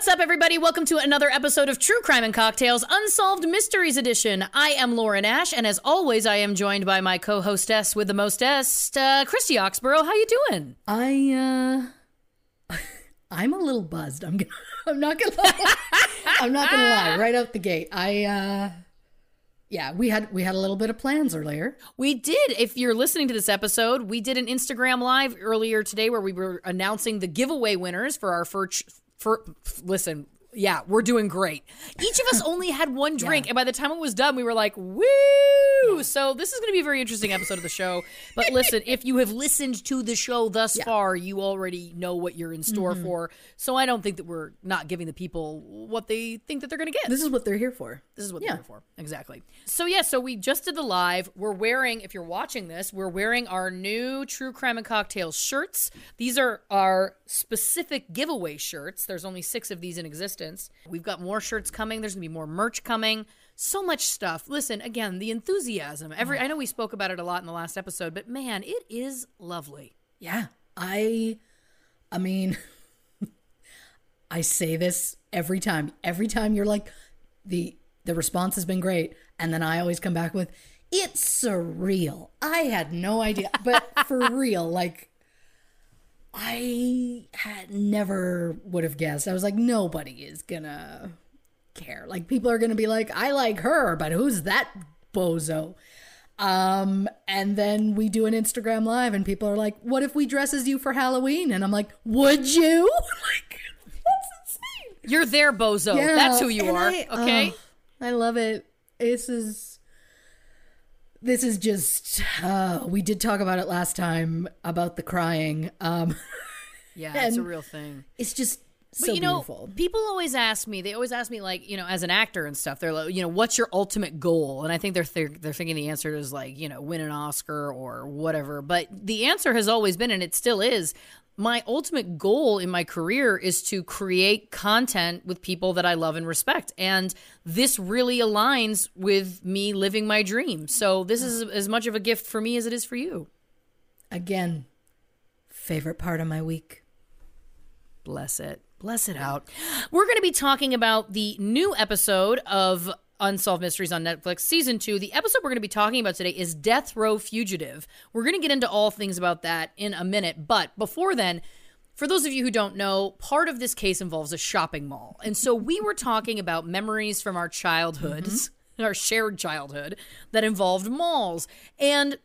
What's up, everybody? Welcome to another episode of True Crime and Cocktails Unsolved Mysteries Edition. I am Lauren Ash, and as always, I am joined by my co-hostess with the mostest, uh, Christy Oxborough. How you doing? I uh I'm a little buzzed. I'm gonna, I'm not gonna lie. I'm not gonna lie. Right out the gate. I uh yeah, we had we had a little bit of plans earlier. We did. If you're listening to this episode, we did an Instagram live earlier today where we were announcing the giveaway winners for our first. For listen, yeah, we're doing great. Each of us only had one drink, and by the time it was done, we were like, "Woo!" So this is going to be a very interesting episode of the show. But listen, if you have listened to the show thus far, you already know what you're in store Mhm. for. So I don't think that we're not giving the people what they think that they're going to get. This is what they're here for. This is what Yeah. they're here for. Exactly. So yeah, so we just did the live. We're wearing, if you're watching this, we're wearing our new True Crime and Cocktails shirts. These are our specific giveaway shirts. There's only six of these in existence. We've got more shirts coming. There's gonna be more merch coming. So much stuff. Listen, again, the enthusiasm. Every I know we spoke about it a lot in the last episode, but man, it is lovely. Yeah. I I mean I say this every time. Every time you're like the the response has been great and then I always come back with it's surreal. I had no idea. But for real, like I had never would have guessed. I was like nobody is gonna care. Like people are gonna be like, I like her, but who's that bozo? Um, and then we do an Instagram live, and people are like, "What if we dress as you for Halloween?" And I'm like, "Would you?" like, that's insane. You're there, bozo. Yeah, That's who you are. I- okay. oh, I love it. This is this is just. Uh, we did talk about it last time about the crying. Um, yeah, it's a real thing. It's just But so you know, beautiful. people always ask me. They always ask me, like, you know, as an actor and stuff. They're like, you know, what's your ultimate goal? And I think they're they're, they're thinking the answer is like, you know, win an Oscar or whatever. But the answer has always been, and it still is. My ultimate goal in my career is to create content with people that I love and respect. And this really aligns with me living my dream. So this is as much of a gift for me as it is for you. Again, favorite part of my week. Bless it. Bless it out. We're going to be talking about the new episode of Unsolved Mysteries on Netflix, season two. The episode we're going to be talking about today is Death Row Fugitive. We're going to get into all things about that in a minute. But before then, for those of you who don't know, part of this case involves a shopping mall. And so we were talking about memories from our childhoods, mm-hmm. our shared childhood, that involved malls. And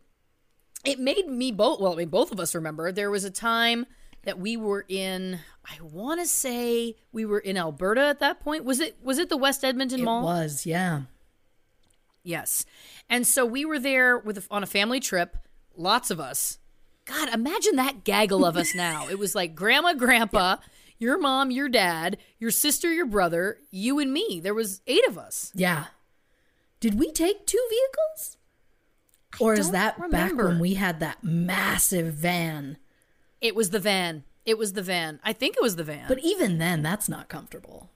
it made me both well I mean, both of us remember there was a time that we were in. I want to say we were in Alberta at that point. Was it was it the West Edmonton It Mall? It was, yeah. Yes. And so we were there with a, on a family trip, lots of us. God, imagine that gaggle of us now. It was like grandma, grandpa, your mom, your dad, your sister, your brother, you and me. There was 8 of us. Yeah. Did we take two vehicles? Or is that back when we had that massive van? It was the van. It was the van. I think it was the van. But even then, that's not comfortable.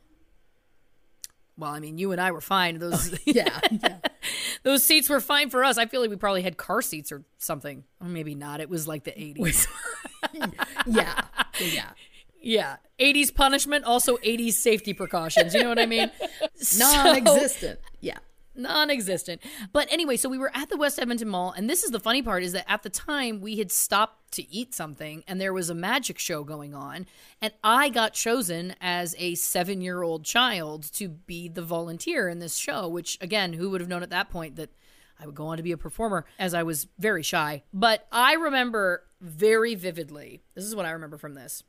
well, I mean, you and I were fine. Oh, those Yeah. yeah. those seats were fine for us. I feel like we probably had car seats or something. Or maybe not. It was like the 80s. yeah. Yeah. yeah. 80s punishment, also 80s safety precautions. You know what I mean? Non existent. Yeah. Non-existent. But anyway, so we were at the West Edmonton Mall, and this is the funny part: is that at the time we had stopped to eat something, and there was a magic show going on, and I got chosen as a seven-year-old child to be the volunteer in this show. Which, again, who would have known at that point that I would go on to be a performer, as I was very shy. But I remember very vividly. This is what I remember from this.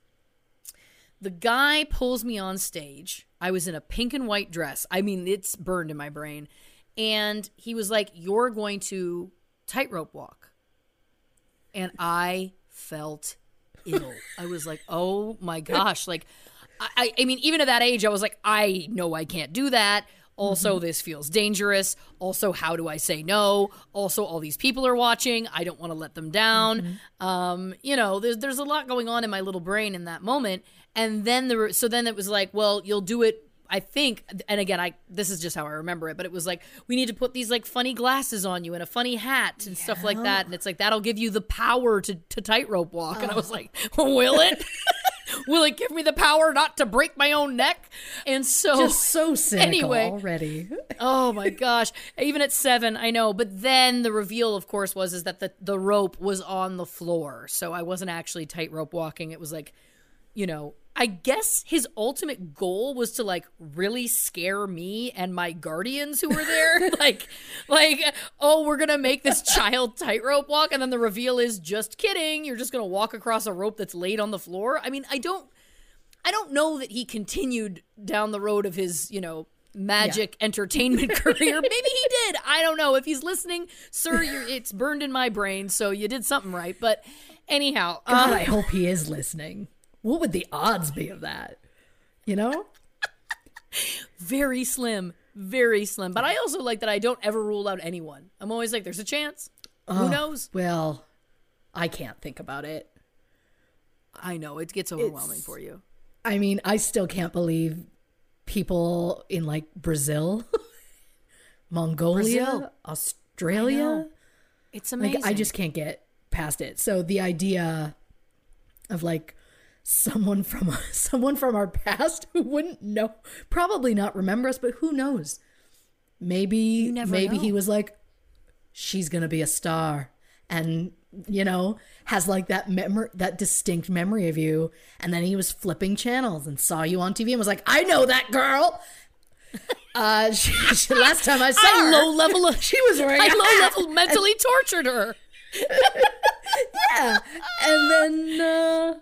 The guy pulls me on stage. I was in a pink and white dress. I mean, it's burned in my brain. And he was like, You're going to tightrope walk. And I felt ill. I was like, Oh my gosh. Like, I, I- mean, even at that age, I was like, I know I can't do that. Also, this feels dangerous. Also, how do I say no? Also, all these people are watching. I don't want to let them down. Um, you know, there's there's a lot going on in my little brain in that moment. And then the so then it was like, well, you'll do it. I think, and again, I this is just how I remember it, but it was like we need to put these like funny glasses on you and a funny hat and stuff like that, and it's like that'll give you the power to to tightrope walk. And I was oh. like, will it? will it give me the power not to break my own neck? And so Just so cynical Anyway. already. Oh my gosh. Even at seven, I know. But then the reveal, of course, was is that the, the rope was on the floor. So I wasn't actually tightrope walking. It was like, you know, I guess his ultimate goal was to like really scare me and my guardians who were there. like, like, oh, we're gonna make this child tightrope walk, and then the reveal is just kidding. You're just gonna walk across a rope that's laid on the floor. I mean, I don't I don't know that he continued down the road of his, you know, magic entertainment career. Maybe he did. I don't know. If he's listening, sir, you're, it's burned in my brain, so you did something right. But anyhow, God, um, I hope he is listening. What would the odds be of that? You know? very slim, very slim. But I also like that I don't ever rule out anyone. I'm always like, there's a chance. Who knows? Well, I can't think about it. I know it gets overwhelming for you. I mean, I still can't believe people in like Brazil, Mongolia, Brazil. Australia. It's amazing. Like I just can't get past it. So the idea of like someone from someone from our past who wouldn't know, probably not remember us, but who knows? Maybe maybe he was like, she's gonna be a star, and you know has like that memory, that distinct memory of you, and then he was flipping channels and saw you on TV and was like, I know that girl. Uh, she, she- last time I saw I her, low level. she was wearing I low level mentally tortured her. yeah. And then uh,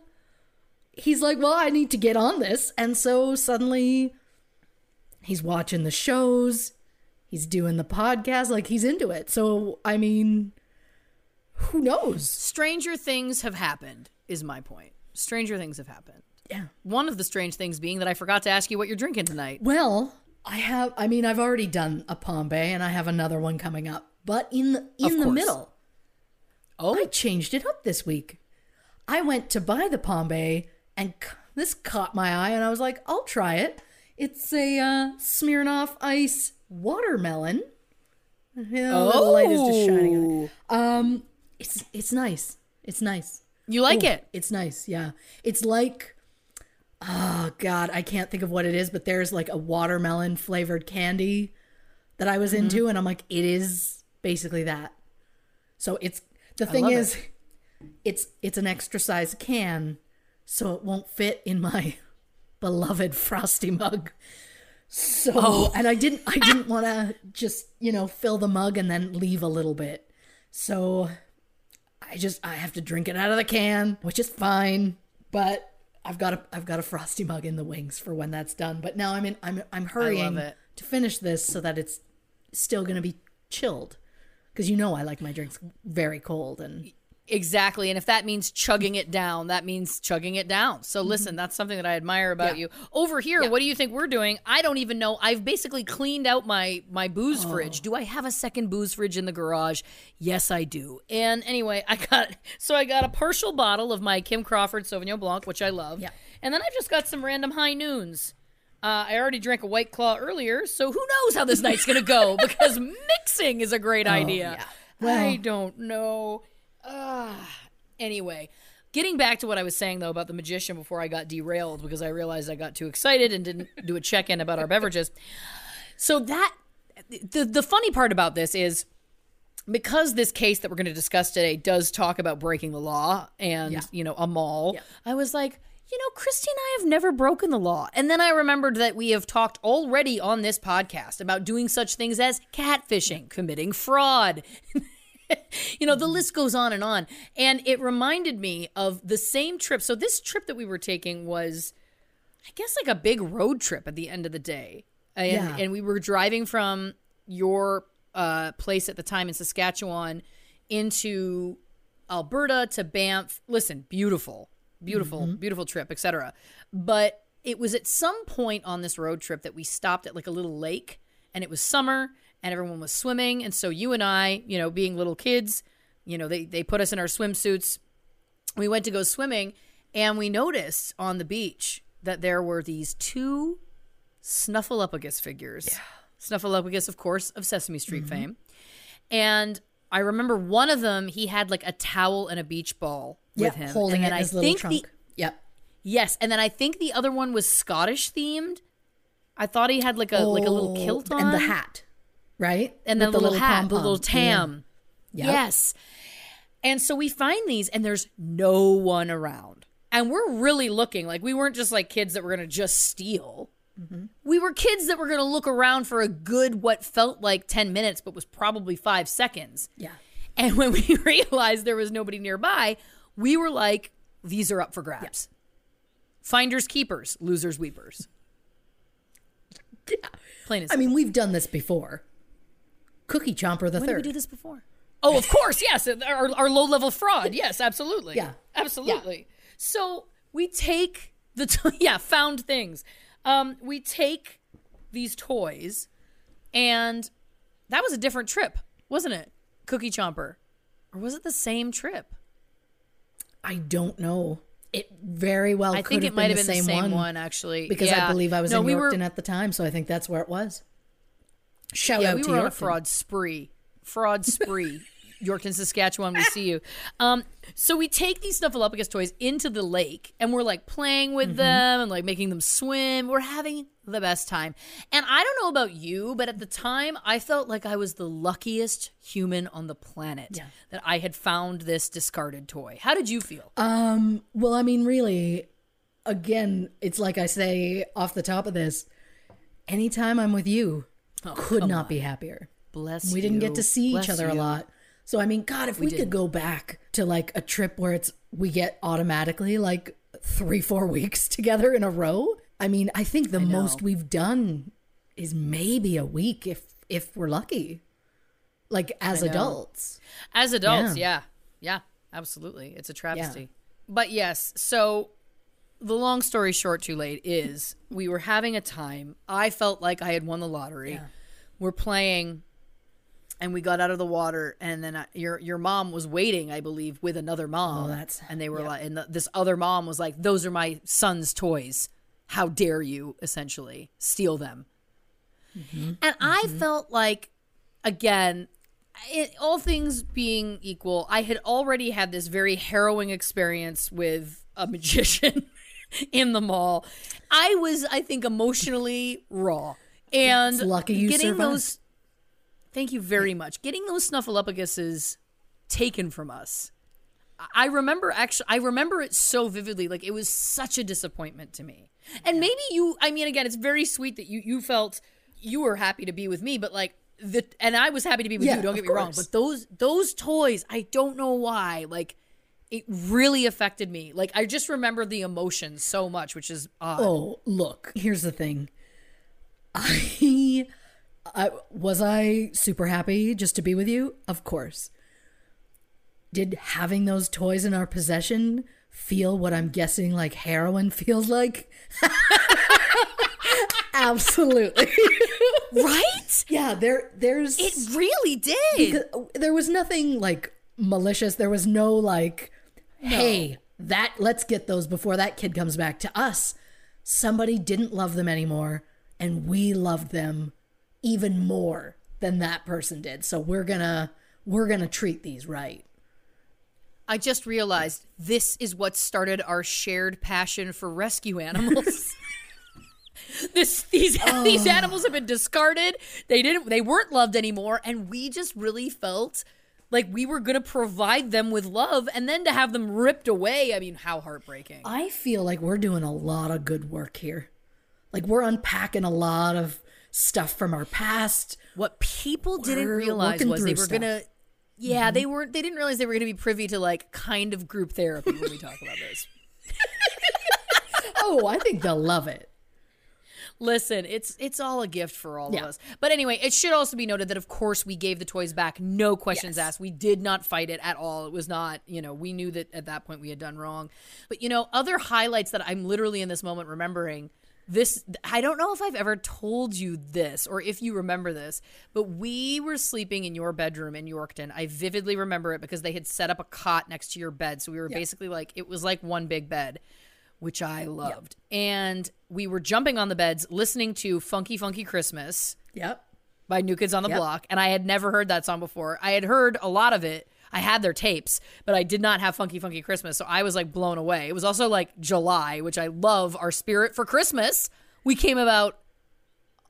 he's like, well, I need to get on this. And so suddenly he's watching the shows, he's doing the podcast, like he's into it. So, I mean, who knows? Stranger things have happened. Is my point. Stranger things have happened. Yeah. One of the strange things being that I forgot to ask you what you're drinking tonight. Well, I have, I mean, I've already done a Palm Bay and I have another one coming up. But in the, in the middle, Oh, I changed it up this week. I went to buy the Palm Bay, and this caught my eye, and I was like, "I'll try it." It's a uh, Smirnoff Ice watermelon. Yeah, the light is just shining on it. Um, it's it's nice. It's nice. you like Ooh, it? It's nice. Yeah, it's like. Oh God, I can't think of what it is, but there's like a watermelon flavored candy that I was Mm-hmm. into, and I'm like, it is basically that. So it's the thing is, it's it's an extra size can, so it won't fit in my beloved frosty mug. So Oh. and I didn't I didn't want to just you know fill the mug and then leave a little bit. So I just I have to drink it out of the can, which is fine. but I've got a I've got a frosty mug in the wings for when that's done. But now I'm in I'm I'm hurrying to finish this so that it's still gonna be chilled. Because you know I like my drinks very cold and Exactly. And if that means chugging it down, that means chugging it down. So listen, that's something that I admire about Mm-hmm. Yeah. you. Over here, what do you think we're doing? I don't even know. I've basically cleaned out my my booze Oh. fridge. Do I have a second booze fridge in the garage? Yes, I do. And anyway, I got so I got a partial bottle of my Kim Crawford Sauvignon Blanc, which I love. Yeah. And then I've just got some random high noons. Uh, I already drank a White Claw earlier, so who knows how this night's gonna go? Because mixing is a great idea. Oh, yeah. I don't know. Ah. Anyway, getting back to what I was saying though about the magician before I got derailed because I realized I got too excited and didn't do a check in about our beverages. So that the the funny part about this is because this case that we're going to discuss today does talk about breaking the law and Yeah. you know a mall i was like you know christy and i have never broken the law and then i remembered that we have talked already on this podcast about doing such things as catfishing committing fraud you know the list goes on and on. And it reminded me of the same trip. So this trip that we were taking was i guess like a big road trip at the end of the day. And, Yeah. and we were driving from your uh, place at the time in saskatchewan into alberta to banff. Listen beautiful beautiful beautiful trip etc but it was at some point on this road trip that we stopped at like a little lake and it was summer and everyone was swimming. And so you and i you know being little kids you know they, they put us in our swimsuits. We went to go swimming and we noticed on the beach that there were these two snuffleupagus figures. Snuffleupagus of course of sesame street Mm-hmm. fame. And i remember one of them he had like a towel and a beach ball with him. holding and it in i his little think trunk. the yep. yes and then i think the other one was scottish themed i thought he had like a like a little Oh, kilt on and the hat, right? and then With the little, hat, the little tam. Yep. Yes. And so we find these, and there's no one around. And we're really looking like we weren't just like kids that were going to just steal. Mm-hmm. We were kids that were going to look around for a good, what felt like 10 minutes, but was probably five seconds. Yeah. And when we realized there was nobody nearby, we were like, these are up for grabs. Finders, keepers, losers, weepers. Plain as I mean, we've done this before. Cookie Chomper the When did we do this before? Oh, of course, yes. Our, our low level fraud. Yes, absolutely. Yeah. Absolutely. So we take the, yeah, found things. Um, we take these toys, and that was a different trip, wasn't it? Cookie Chomper. Or was it the same trip? I don't know. It very well I could think have it might been have the been the same, same one, one, actually. because Yeah. I believe I was no, in we Yorkton were, at the time, so I think that's where it was. Shout yeah, out we to were on a fraud spree. Fraud spree. Yorkton, Saskatchewan, we see you. Um, so we take these Snuffleupagus toys into the lake and we're like playing with them and like making them swim. We're having the best time. And I don't know about you, but at the time I felt like I was the luckiest human on the planet Yeah. that I had found this discarded toy. How did you feel? Um, well, I mean, really, again, it's like I say off the top of this. Anytime I'm with you, Oh, could not be happier. Bless We didn't get to see Bless each other a lot. So I mean, God, if we, could go back to like a trip where it's we get automatically like three, four weeks together in a row. I mean, I think the most we've done is maybe a week if if we're lucky. Like as adults. As adults, Yeah. yeah. Yeah, absolutely. It's a travesty. But yes, so the long story short, too late, is we were having a time. I felt like I had won the lottery. We're playing and we got out of the water and then I, your your mom was waiting, I believe, with another mom. Oh, that's- and they were like and the, this other mom was like, "Those are my son's toys. How dare you essentially steal them?" Mm-hmm. And I mm-hmm. felt like, again, it, all things being equal, I had already had this very harrowing experience with a magician in the mall. I was, I think, emotionally raw. And It's lucky you getting survived. those. Thank you very much. Getting those snuffleupaguses taken from us. I remember actually, I remember it so vividly. Like it was such a disappointment to me. And maybe you, I mean, again, it's very sweet that you you felt you were happy to be with me, but like the, and I was happy to be with Yeah, you. Don't get me wrong, but those those toys, I don't know why, like it really affected me. Like I just remember the emotions so much, which is odd. Oh, look, here's the thing. I, I was I super happy just to be with you? Of course. Did having those toys in our possession feel what I'm guessing like heroin feels like? Absolutely. right? yeah, there there's It really did. Uh, there was nothing like malicious. There was no like, hey, that let's get those before that kid comes back to us. Somebody didn't love them anymore, and we loved them even more than that person did. So we're gonna we're gonna treat these right. I just realized this is what started our shared passion for rescue animals. this these oh. these animals have been discarded. They didn't they weren't loved anymore and we just really felt like we were going to provide them with love and then to have them ripped away. I mean, how heartbreaking. I feel like we're doing a lot of good work here. Like we're unpacking a lot of stuff from our past. What people didn't realize was they were going to yeah, they mm-hmm. weren't they didn't realize they were going to be privy to like kind of group therapy when we talk about this. Oh, I think they'll love it. Listen, it's it's all a gift for all Yeah. of us. But anyway, it should also be noted that of course we gave the toys back, no questions Yes. asked. We did not fight it at all. It was not, you know, we knew that at that point we had done wrong. But you know, other highlights that I'm literally in this moment remembering this I don't know if I've ever told you this or if you remember this, but we were sleeping in your bedroom in Yorkton. I vividly remember it because they had set up a cot next to your bed. So we were basically like it was like one big bed which I loved. And we were jumping on the beds listening to Funky Funky Christmas Yep. by New Kids on the Yep. Block. And I had never heard that song before. I had heard a lot of it. I had their tapes, but I did not have Funky Funky Christmas. So I was like blown away. It was also like July, which I love our spirit for Christmas. We came about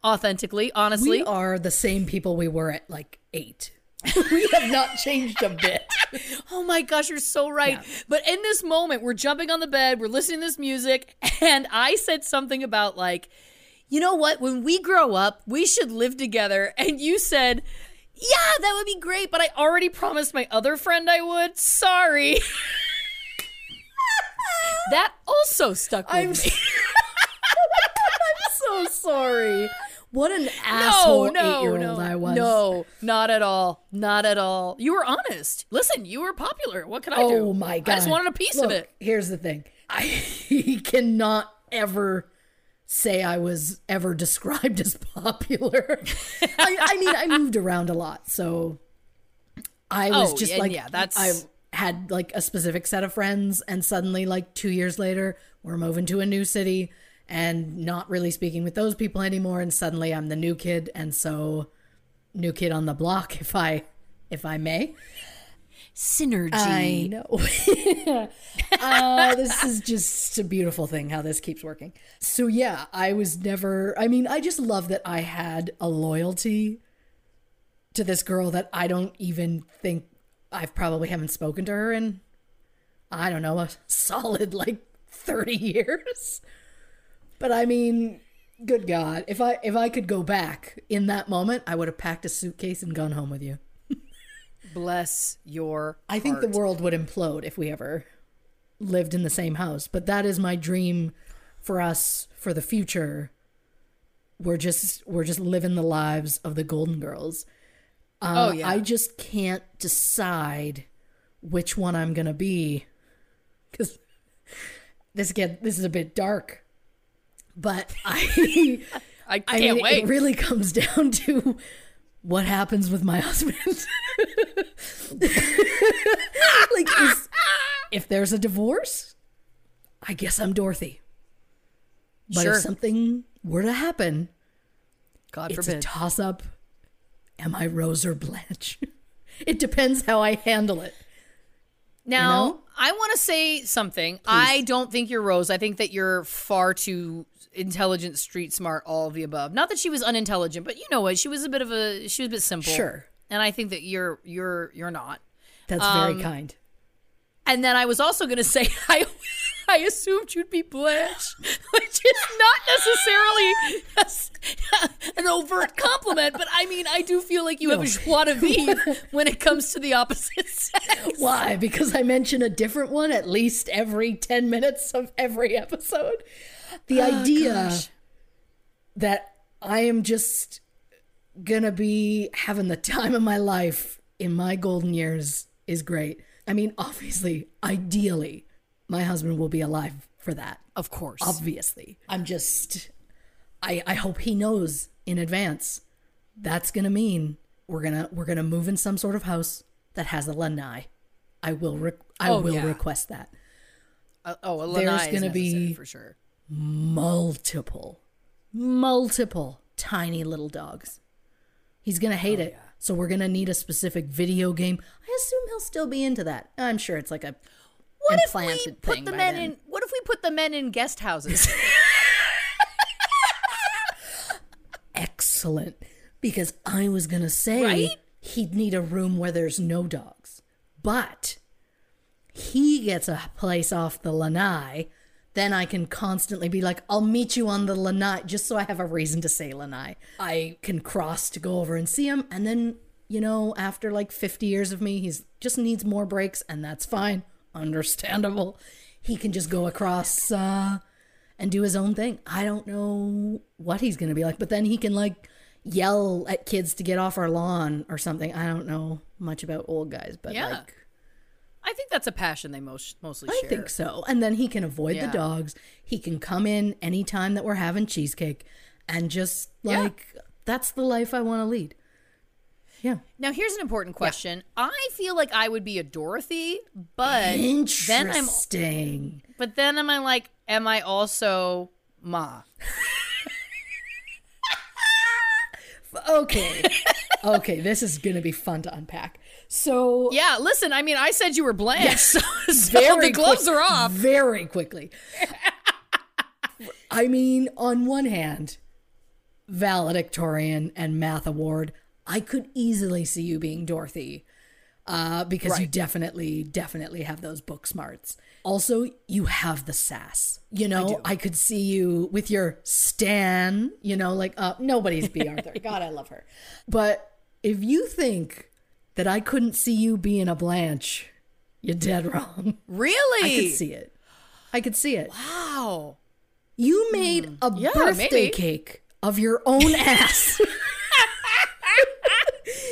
authentically, honestly. We are the same people we were at like eight. we have not changed a bit. Oh my gosh, you're so right. But in this moment, we're jumping on the bed, we're listening to this music, and I said something about like, you know what? When we grow up, we should live together. And you said, yeah, that would be great, but I already promised my other friend I would. Sorry. that also stuck with I'm me. I'm so sorry. What an asshole no, eight year no, old I was. No, not at all. Not at all. You were honest. Listen, you were popular. What could I do? Oh my god. I just wanted a piece of it. Here's the thing. I cannot ever say I was ever described as popular. I, I mean, I moved around a lot, so I was Oh, just like, yeah, that's- I had like a specific set of friends, and suddenly, like two years later, we're moving to a new city and not really speaking with those people anymore, and suddenly I'm the new kid, and so new kid on the block, if I, if I may. Synergy. I know. uh, this is just a beautiful thing how this keeps working. So, yeah, I was never, I mean, I just love that I had a loyalty to this girl that I don't even think I've probably haven't spoken to her in, I don't know, a solid like 30 years. But I mean, good God, if I if I could go back in that moment, I would have packed a suitcase and gone home with you. Bless your. I think the world would implode if we ever lived in the same house. But that is my dream for us for the future. We're just we're just living the lives of the Golden Girls. Uh, Oh, yeah. I just can't decide which one I'm gonna be because this get this is a bit dark. But I I I can't mean, wait. it really comes down to what happens with my husband. like, is, if there's a divorce, I guess I'm Dorothy. But Sure. if something were to happen, God it's forbid. a toss up. Am I Rose or Blanche? it depends how I handle it. now, know? I want to say something. I don't think you're Rose. I think that you're far too intelligent, street smart, all of the above. Not that she was unintelligent, but you know what? She was a bit of a. She was a bit simple. Sure. And I think that you're you're you're not. That's Um, very kind. And then I was also going to say, I, I assumed you'd be Blanche, which is not necessarily a an overt compliment, but I mean, I do feel like you have a joie de vivre when it comes to the opposite sex. Why? Because I mention a different one at least every 10 minutes of every episode. The idea that I am just gonna be having the time of my life in my golden years is great. I mean, obviously, ideally, my husband will be alive for that. Of course. Obviously. I'm just I I hope he knows in advance. That's gonna mean we're gonna we're gonna move in some sort of house that has a lanai. I will re- I Oh, will yeah. request that. Uh, oh, a There's lanai is gonna be- for sure. Multiple, multiple tiny little dogs. He's gonna Oh, hate it. So we're gonna need a specific video game. I assume he'll still be into that. I'm sure it's like a What if we put the men then. in? What if we put the men in guest houses? excellent because I was gonna say Right? he'd need a room where there's no dogs, but he gets a place off the lanai. Then I can constantly be like, I'll meet you on the lanai, just so I have a reason to say lanai. I can cross to go over and see him, and then you know, after like 50 years of me, he's just needs more breaks, and that's fine, understandable. He can just go across uh, and do his own thing. I don't know what he's going to be like, but then he can like yell at kids to get off our lawn or something. I don't know much about old guys, but Yeah. like I think that's a passion they most mostly share. I think so. And then he can avoid Yeah. the dogs. He can come in anytime that we're having cheesecake and just Yeah. like that's the life I want to lead. Yeah. Now here's an important question. I feel like I would be a Dorothy, but then I'm but then am I like am I also Ma? Okay. okay, this is going to be fun to unpack. So Yeah, listen, I mean I said you were Blanche, so, so very the gloves quick- are off. very quickly. I mean, on one hand, valedictorian and math award, I could easily see you being Dorothy. Uh, because you definitely, definitely have those book smarts. Also, you have the sass. You know, I, could see you with your Stan, you know, like, uh, nobody's Bea Arthur. God, I love her. But if you think that I couldn't see you being a Blanche, you're dead wrong. Really? I could see it. I could see it. Wow. You made hmm. a Yeah, birthday maybe. cake of your own ass.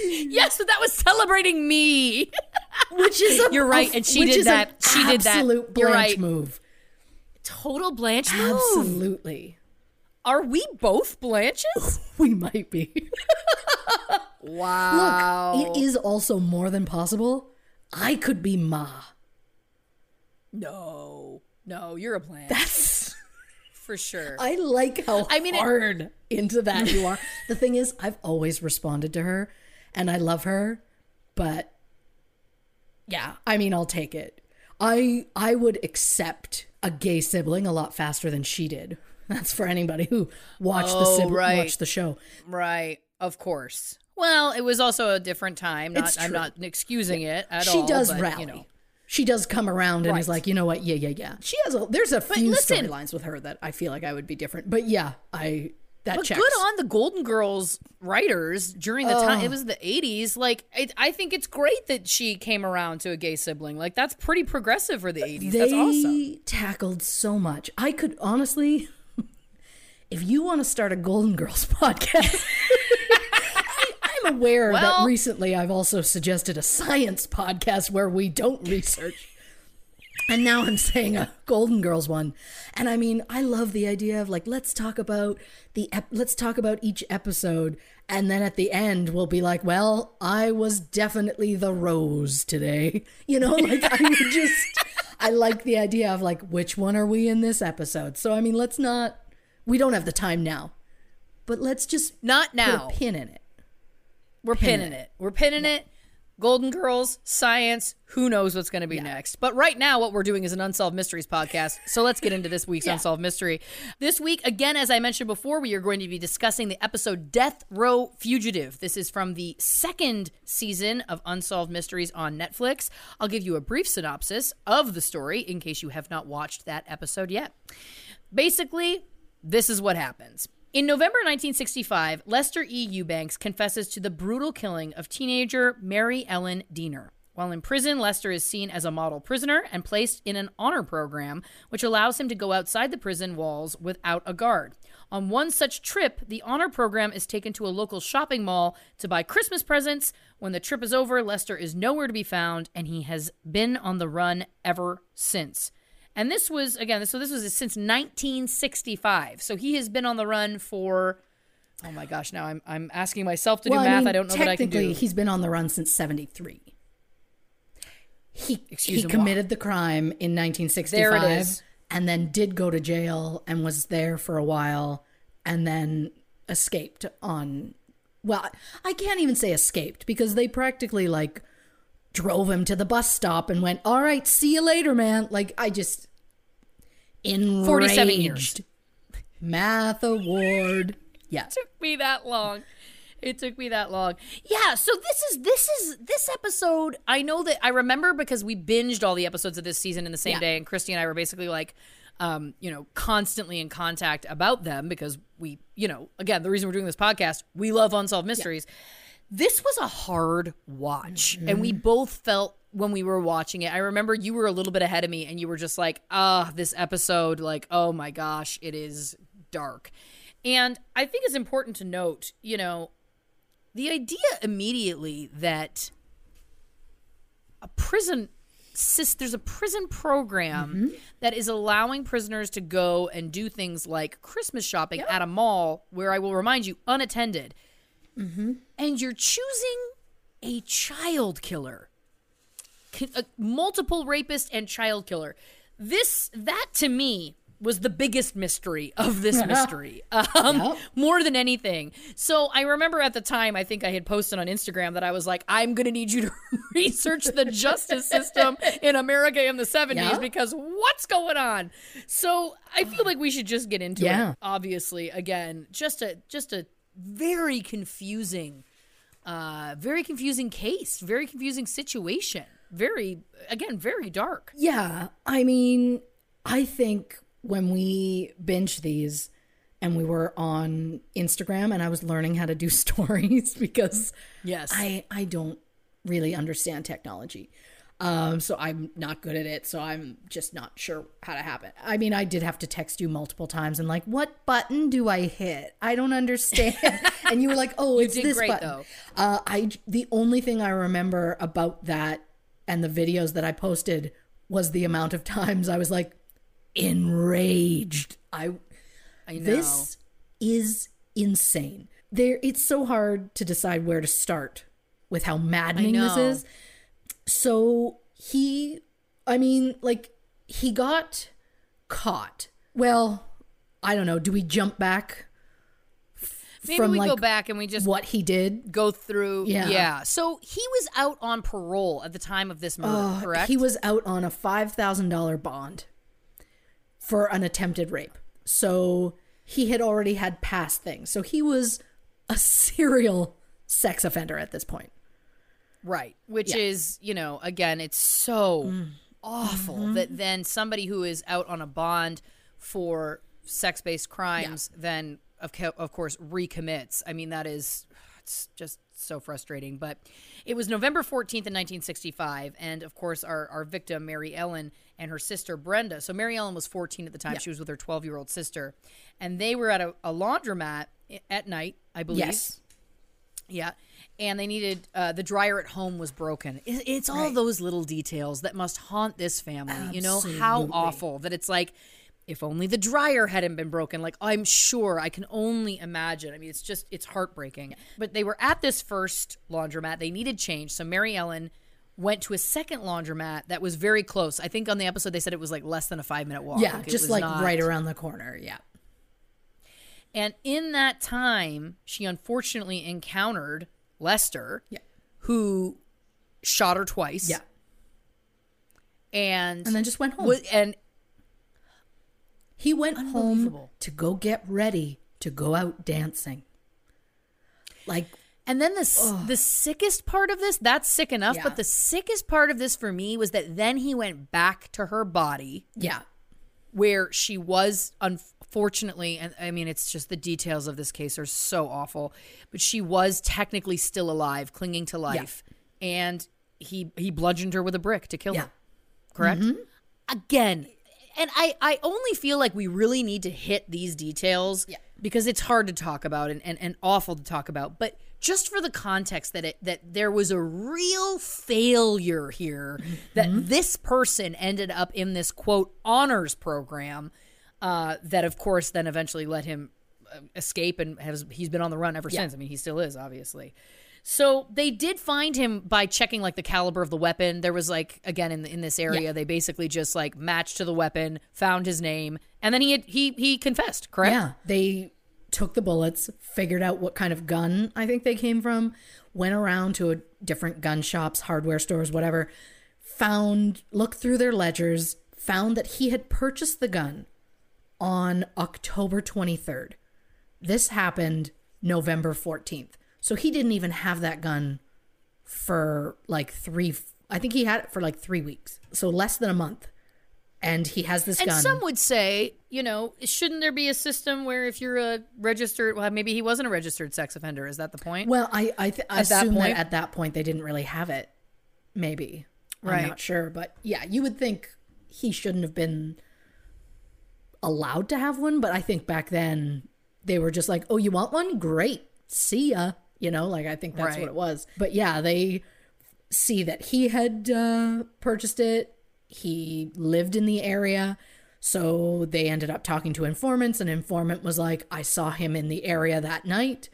Yes, but that was celebrating me. which is a You're right, a- and she did that. She did that. Absolute Blanche right. move. Total Blanche move. Absolutely. Are we both Blanches? We might be. Wow. Look, it is also more than possible. I could be Ma. No. No, you're a Blanche. That's for sure. I like how I mean, it- hard into that you are. the thing is, I've always responded to her and I love her, but yeah, I mean, I'll take it. I I would accept a gay sibling a lot faster than she did. That's for anybody who watched the Oh, sib- right. watched the show. right. Of course. Well, it was also a different time. Not, I'm not excusing it at she all. does but, rally. You know. She does come around and is like, you know what? Yeah, yeah, yeah. She has a. There's a few listen- storylines with her that I feel like I would be different. But yeah, I that But checks. good on the Golden Girls writers during the time. Oh. It was the 80s. Like, I, I think it's great that she came around to a gay sibling. Like, that's pretty progressive for the 80s. They that's awesome. tackled so much. I could honestly, if you want to start a Golden Girls podcast, I'm aware that recently I've also suggested a science podcast where we don't research. And now I'm saying a Golden Girls one. And I mean, I love the idea of like, let's talk about the, ep- let's talk about each episode. And then at the end, we'll be like, well, I was definitely the rose today. You know, like I would just, I like the idea of like, which one are we in this episode? So, I mean, let's not, we don't have the time now, but let's just Not put now. a pin in it. We're pinning it. We're pinning it. Golden Girls, science, who knows what's going to be next. But right now, what we're doing is an Unsolved Mysteries podcast. So let's get into this week's Unsolved Mystery. This week, again, as I mentioned before, we are going to be discussing the episode Death Row Fugitive. This is from the second season of Unsolved Mysteries on Netflix. I'll give you a brief synopsis of the story in case you have not watched that episode yet. Basically, this is what happens. In November 1965, Lester E. Eubanks confesses to the brutal killing of teenager Mary Ellen Diener. While in prison, Lester is seen as a model prisoner and placed in an honor program, which allows him to go outside the prison walls without a guard. On one such trip, the honor program is taken to a local shopping mall to buy Christmas presents. When the trip is over, Lester is nowhere to be found, and he has been on the run ever since. And this was again, so this was since 1965. So he has been on the run for oh my gosh, now I'm I'm asking myself to well, do math. I, mean, don't know what I can do. technically, he's been on the run since 73. He, Excuse he committed the crime in 1965 There it is. and then did go to jail and was there for a while and then escaped on well i can't even say escaped because they practically like drove him to the bus stop and went all right see you later man like i just enraged 47 years. math award yeah It took me that long. It took me that long. Yeah, so this is this is this episode. I know that I remember because we binged all the episodes of this season in the same Yeah. day, and Christy and I were basically like, um, you know, constantly in contact about them because we, you know, again, the reason we're doing this podcast, we love unsolved mysteries. This was a hard watch, and we both felt when we were watching it. I remember you were a little bit ahead of me, and you were just like, "Ah, this episode, like, oh my gosh, it is dark." And I think it's important to note, you know, the idea immediately that a prison there's a prison program that is allowing prisoners to go and do things like Christmas shopping at a mall where I will remind you unattended. And you're choosing a child killer. A multiple rapist and child killer. This that to me was the biggest mystery of this mystery, um, more than anything. So I remember at the time, I think I had posted on Instagram that I was like, "I'm going to need you to research the justice system in America in the '70s Yeah. because what's going on?" So I feel like we should just get into Yeah. it. Obviously, again, just a just a very confusing uh, very confusing case, very confusing situation. Very, again, very dark. Yeah, I mean, I think when we binged these and we were on Instagram and I was learning how to do stories because Yes. I I don't really understand technology. Um, so I'm not good at it. So I'm just not sure how to have it. I mean, I did have to text you multiple times and like, what button do I hit? I don't understand. and you were like, oh, it's this great, button. Uh, I the only thing I remember about that and the videos that I posted was the amount of times I was like enraged. I I know. this is insane. There it's so hard to decide where to start with how maddening this is. So he I mean, like he got caught. Well, I don't know. Do we jump back Maybe from we go back and we just what he did? go through. Yeah. So he was out on parole at the time of this murder, Uh, correct? He was out on a five thousand dollar bond for an attempted rape. So he had already had past things. So he was a serial sex offender at this point. Right. Which Yeah. Mm. is, you know, again, it's so awful Mm-hmm. that then somebody who is out on a bond for sex based crimes then, of, co- of course, recommits. I mean, that is it's just so frustrating. But it was November 14th in 1965. And of course, our, our victim, Mary Ellen, and her sister, Brenda. So Mary Ellen was 14 at the time. She was with her 12 year old sister. And they were at a, a laundromat at night, I believe. Yes. Yeah. And they needed uh, the dryer at home was broken. It, it's all those little details that must haunt this family. You know how awful that it's like. If only the dryer hadn't been broken. Like I'm sure I can only imagine. I mean, it's just it's heartbreaking. But they were at this first laundromat. They needed change, so Mary Ellen went to a second laundromat that was very close. I think on the episode they said it was like less than a five minute walk. Yeah, It just like not- right around the corner. Yeah. And in that time, she unfortunately encountered Lester, Yeah. who shot her twice. Yeah. And And then just went home. wa- and he went home to go get ready to go out dancing. Like, And then the s the sickest part of this, that's sick enough, Yeah. but the sickest part of this for me was that then he went back to her body yeah. where she was unfortunately and I mean it's just the details of this case are so awful, but she was technically still alive, clinging to life. And he he bludgeoned her with a brick to kill Yeah. her. Correct? Mm-hmm. Again, and I, I only feel like we really need to hit these details Yeah. because it's hard to talk about and, and, and awful to talk about. But just for the context that it that there was a real failure here that mm-hmm. this person ended up in this quote honors program uh, that of course then eventually let him uh, escape and has he's been on the run ever since. I mean he still is obviously. So they did find him by checking like the caliber of the weapon. There was like again in the, in this area, they basically just like matched to the weapon, found his name, and then he had, he he confessed. Correct? Yeah, they took the bullets, figured out what kind of gun I think they came from, went around to a different gun shops, hardware stores, whatever, found, looked through their ledgers, found that he had purchased the gun on October 23rd. This happened November 14th. So he didn't even have that gun for like 3 I think he had it for like 3 weeks. So less than a month. And he has this And gun. some would say, you know, shouldn't there be a system where if you're a registered, well, maybe he wasn't a registered sex offender. Is that the point? Well, I I, th- I At that assume that, point? at that point they didn't really have it. Maybe I'm not sure, but yeah, you would think he shouldn't have been allowed to have one. But I think back then they were just like, "Oh, you want one? Great, see ya." You know, like I think that's Right. what it was. But yeah, they see that he had uh, purchased it. He lived in the area. So they ended up talking to informants. An informant was like, I saw him in the area that night.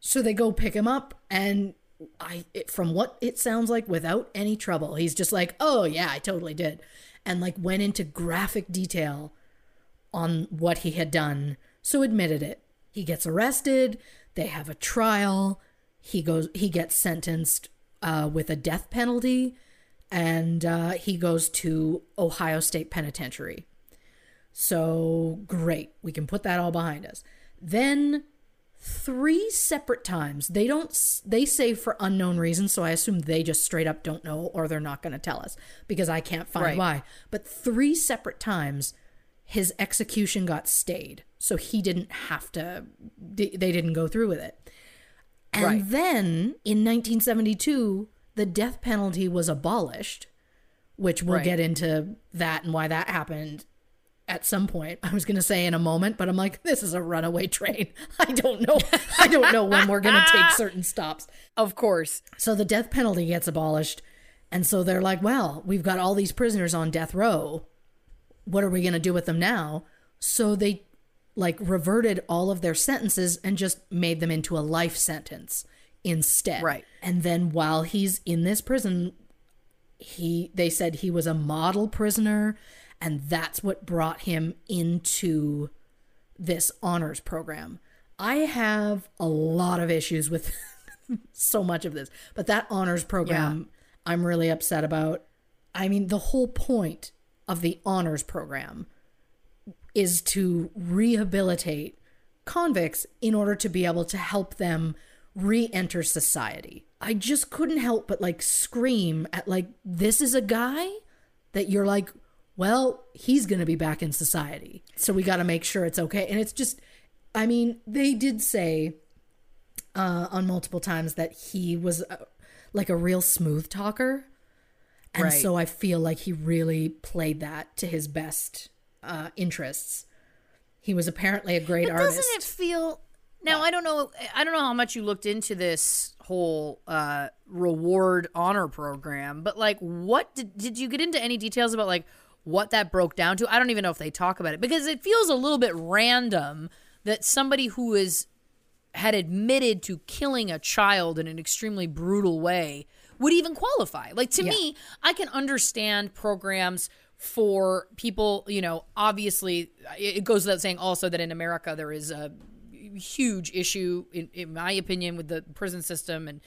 So they go pick him up, and I, it, from what it sounds like, without any trouble, he's just like, "Oh yeah, I totally did," and like went into graphic detail on what he had done. So admitted it. He gets arrested. They have a trial. He goes. He gets sentenced uh, with a death penalty, and uh, he goes to Ohio State Penitentiary. So great, we can put that all behind us. Then three separate times. They don't they say for unknown reasons, so I assume they just straight up don't know or they're not going to tell us because I can't find Right. why. But three separate times his execution got stayed. So he didn't have to they didn't go through with it. And Right. then in 1972, the death penalty was abolished, which we'll Right. get into that and why that happened at some point. I was going to say in a moment, but I'm like, this is a runaway train. I don't know. I don't know when we're going to take certain stops. Of course. So the death penalty gets abolished. And so they're like, well, we've got all these prisoners on death row. What are we going to do with them now? So they like reverted all of their sentences and just made them into a life sentence instead. Right. And then while he's in this prison, he they said he was a model prisoner and that's what brought him into this honors program. I have a lot of issues with so much of this, but that honors program I'm really upset about. I mean, the whole point of the honors program is to rehabilitate convicts in order to be able to help them re-enter society. I just couldn't help but like scream at like this is a guy that you're like, well, he's going to be back in society. So we got to make sure it's okay. And it's just I mean, they did say uh on multiple times that he was uh, like a real smooth talker. And Right. so I feel like he really played that to his best uh, interests. He was apparently a great But artist. doesn't it feel now I don't know I don't know how much you looked into this whole uh reward honor program, but like what did did you get into any details about like what that broke down to? I don't even know if they talk about it because it feels a little bit random that somebody who is had admitted to killing a child in an extremely brutal way would even qualify. Like to me, I can understand programs for people, you know, obviously it it goes without saying also that in America there is a huge issue in, in my opinion with the prison system and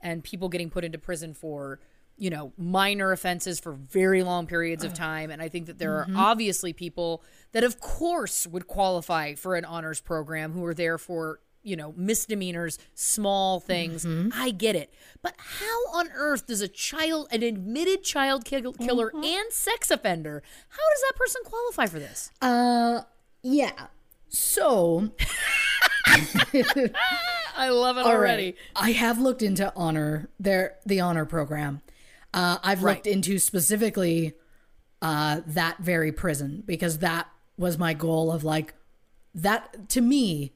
and people getting put into prison for you know minor offenses for very long periods of time and i think that there Mm-hmm. are obviously people that of course would qualify for an honors program who are there for you know misdemeanors small things Mm-hmm. i get it but how on earth does a child an admitted child kill- killer Mm-hmm. and sex offender how does that person qualify for this Uh, yeah. So i love it already right. I have looked into honor their the honor program. Uh, I've looked into specifically uh, that very prison because that was my goal of like that to me.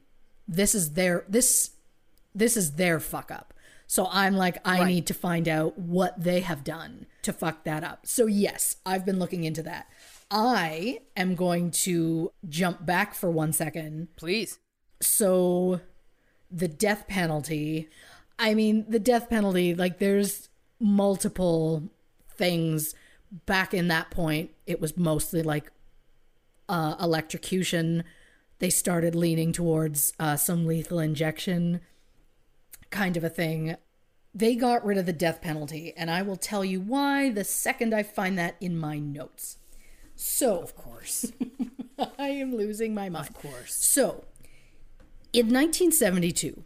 This is their this this is their fuck up. So I'm like I need to find out what they have done to fuck that up. So yes, I've been looking into that. I am going to jump back for one second please so the death penalty i mean the death penalty like there's multiple things back in that point it was mostly like uh, electrocution they started leaning towards uh, some lethal injection kind of a thing they got rid of the death penalty and i will tell you why the second i find that in my notes so of course i am losing my mind of course so in 1972,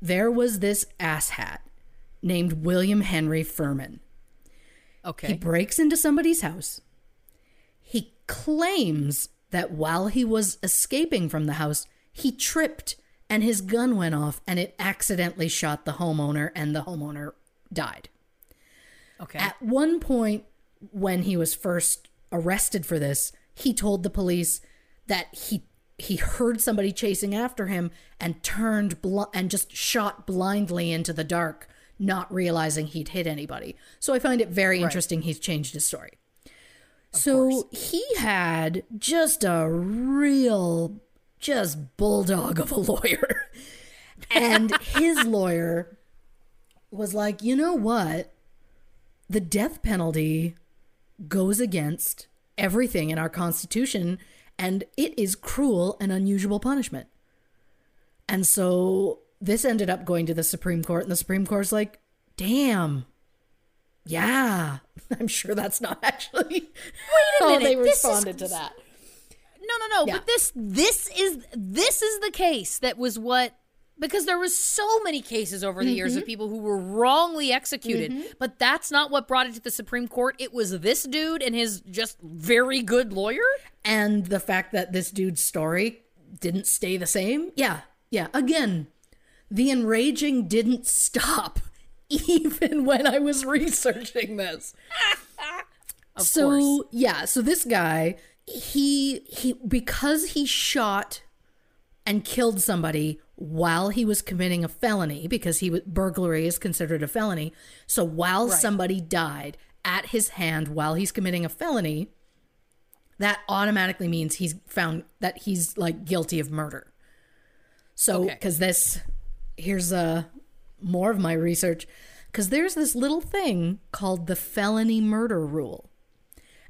there was this asshat named William Henry Furman. Okay. He breaks into somebody's house. He claims that while he was escaping from the house, he tripped and his gun went off and it accidentally shot the homeowner and the homeowner died. okay At one point, when he was first arrested for this, he told the police that he he heard somebody chasing after him and turned bl- and just shot blindly into the dark, not realizing he'd hit anybody. So I find it very interesting he's changed his story. So he had just a real just bulldog of a lawyer. and his lawyer was like, "You know what? the death penalty goes against everything in our constitution and it is cruel and unusual punishment. And so this ended up going to the Supreme Court and the Supreme Court's like, "Damn. Yeah, I'm sure that's not actually Wait a how they minute, this is- responded to that. No, no, no. Yeah. But this this is this is the case that was what because there was so many cases over the years Mm-hmm. of people who were wrongly executed, but that's not what brought it to the Supreme Court. It was this dude and his just very good lawyer. and the fact that this dude's story didn't stay the same. Yeah, yeah. Again, the enraging didn't stop even when I was researching this. so course. yeah, so this guy, he he because he shot and killed somebody while he was committing a felony because he was burglary is considered a felony. So while somebody died at his hand while he's committing a felony, that automatically means he's found that he's like guilty of murder. So Okay. cuz this here's uh more of my research cuz there's this little thing called the felony murder rule.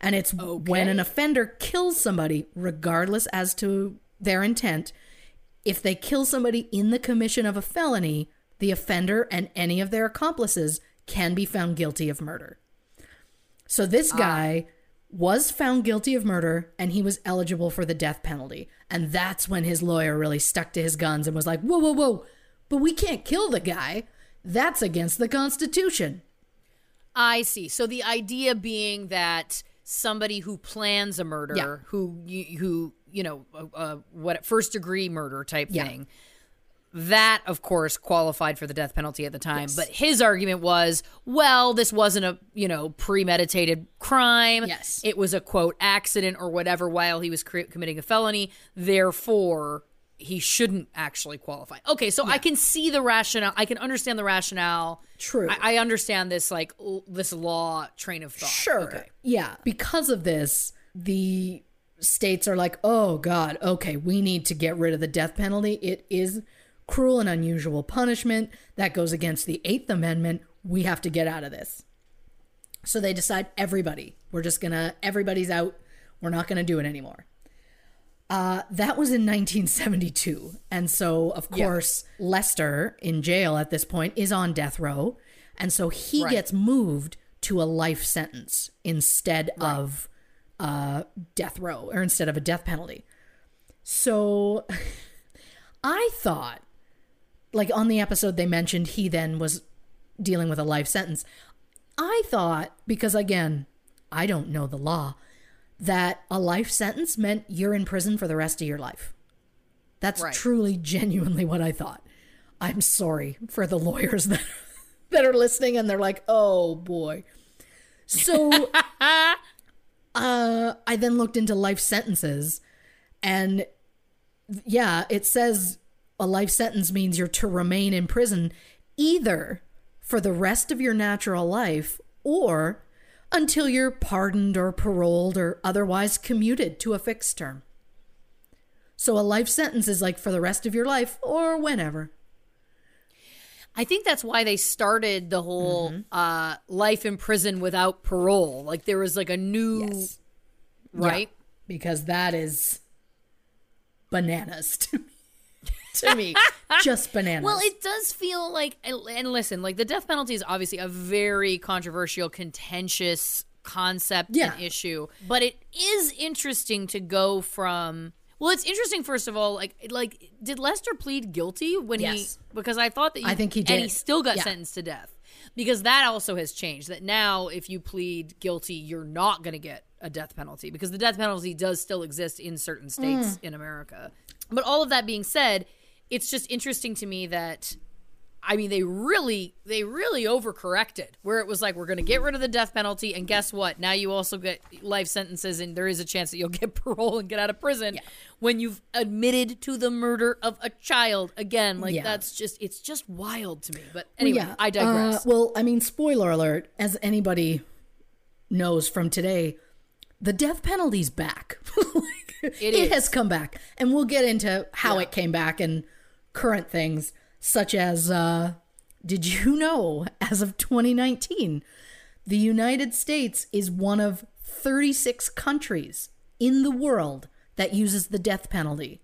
And it's when an offender kills somebody regardless as to their intent, if they kill somebody in the commission of a felony, the offender and any of their accomplices can be found guilty of murder. So this ah. guy was found guilty of murder and he was eligible for the death penalty. And that's when his lawyer really stuck to his guns and was like, whoa, whoa, whoa, but we can't kill the guy. That's against the Constitution. I see. So the idea being that somebody who plans a murder, Yeah. who you- who you know, uh, what first degree murder type Yeah. thing, that of course qualified for the death penalty at the time. But his argument was, well, this wasn't a you know premeditated crime. Yes. it was a quote accident or whatever while he was cre- committing a felony. Therefore. He shouldn't actually qualify. Okay, so I can see the rationale. I can understand the rationale. True. I, I understand this like l- this law train of thought. Sure. Okay. Yeah. Because of this, the states are like, oh, God, okay, we need to get rid of the death penalty. It is cruel and unusual punishment that goes against the Eighth Amendment. We have to get out of this. So they decide everybody, we're just going to, everybody's out. We're not going to do it anymore. Uh, that was in 1972. And so, of course, Lester in jail at this point is on death row. And so he Right. gets moved to a life sentence instead of uh, death row or instead of a death penalty. So I thought, like on the episode, they mentioned he then was dealing with a life sentence. I thought, because again, I don't know the law, that a life sentence meant you're in prison for the rest of your life. That's Right. truly, genuinely what I thought. I'm sorry for the lawyers that, that are listening and they're like, oh boy. So uh, I then looked into life sentences and yeah, it says a life sentence means you're to remain in prison either for the rest of your natural life or until you're pardoned or paroled or otherwise commuted to a fixed term. So a life sentence is like for the rest of your life or whenever. I think that's why they started the whole Mm-hmm. uh, life in prison without parole. Like there was like a new Yes. right. Yeah, because that is bananas to me. To me. Just bananas. Well, it does feel like, and listen, like the death penalty is obviously a very controversial, contentious concept Yeah. and issue, but it is interesting to go from. Well, it's interesting. First of all, like, like did Lester plead guilty when Yes. he? Because I thought that you, I think he did, and he still got Yeah. sentenced to death. Because that also has changed. That now, if you plead guilty, you're not going to get a death penalty because the death penalty does still exist in certain states Mm. in America. But all of that being said, it's just interesting to me that I mean they really they really overcorrected where it was like we're going to get rid of the death penalty and guess what? Now you also get life sentences and there is a chance that you'll get parole and get out of prison when you've admitted to the murder of a child again. Like Yeah. that's just it's just wild to me. But anyway, yeah. I digress. Uh, well, I mean, spoiler alert, as anybody knows from today, the death penalty's back. like, it, has come back. And we'll get into how it came back and current things, such as uh, did you know, as of 2019, the United States is one of 36 countries in the world that uses the death penalty.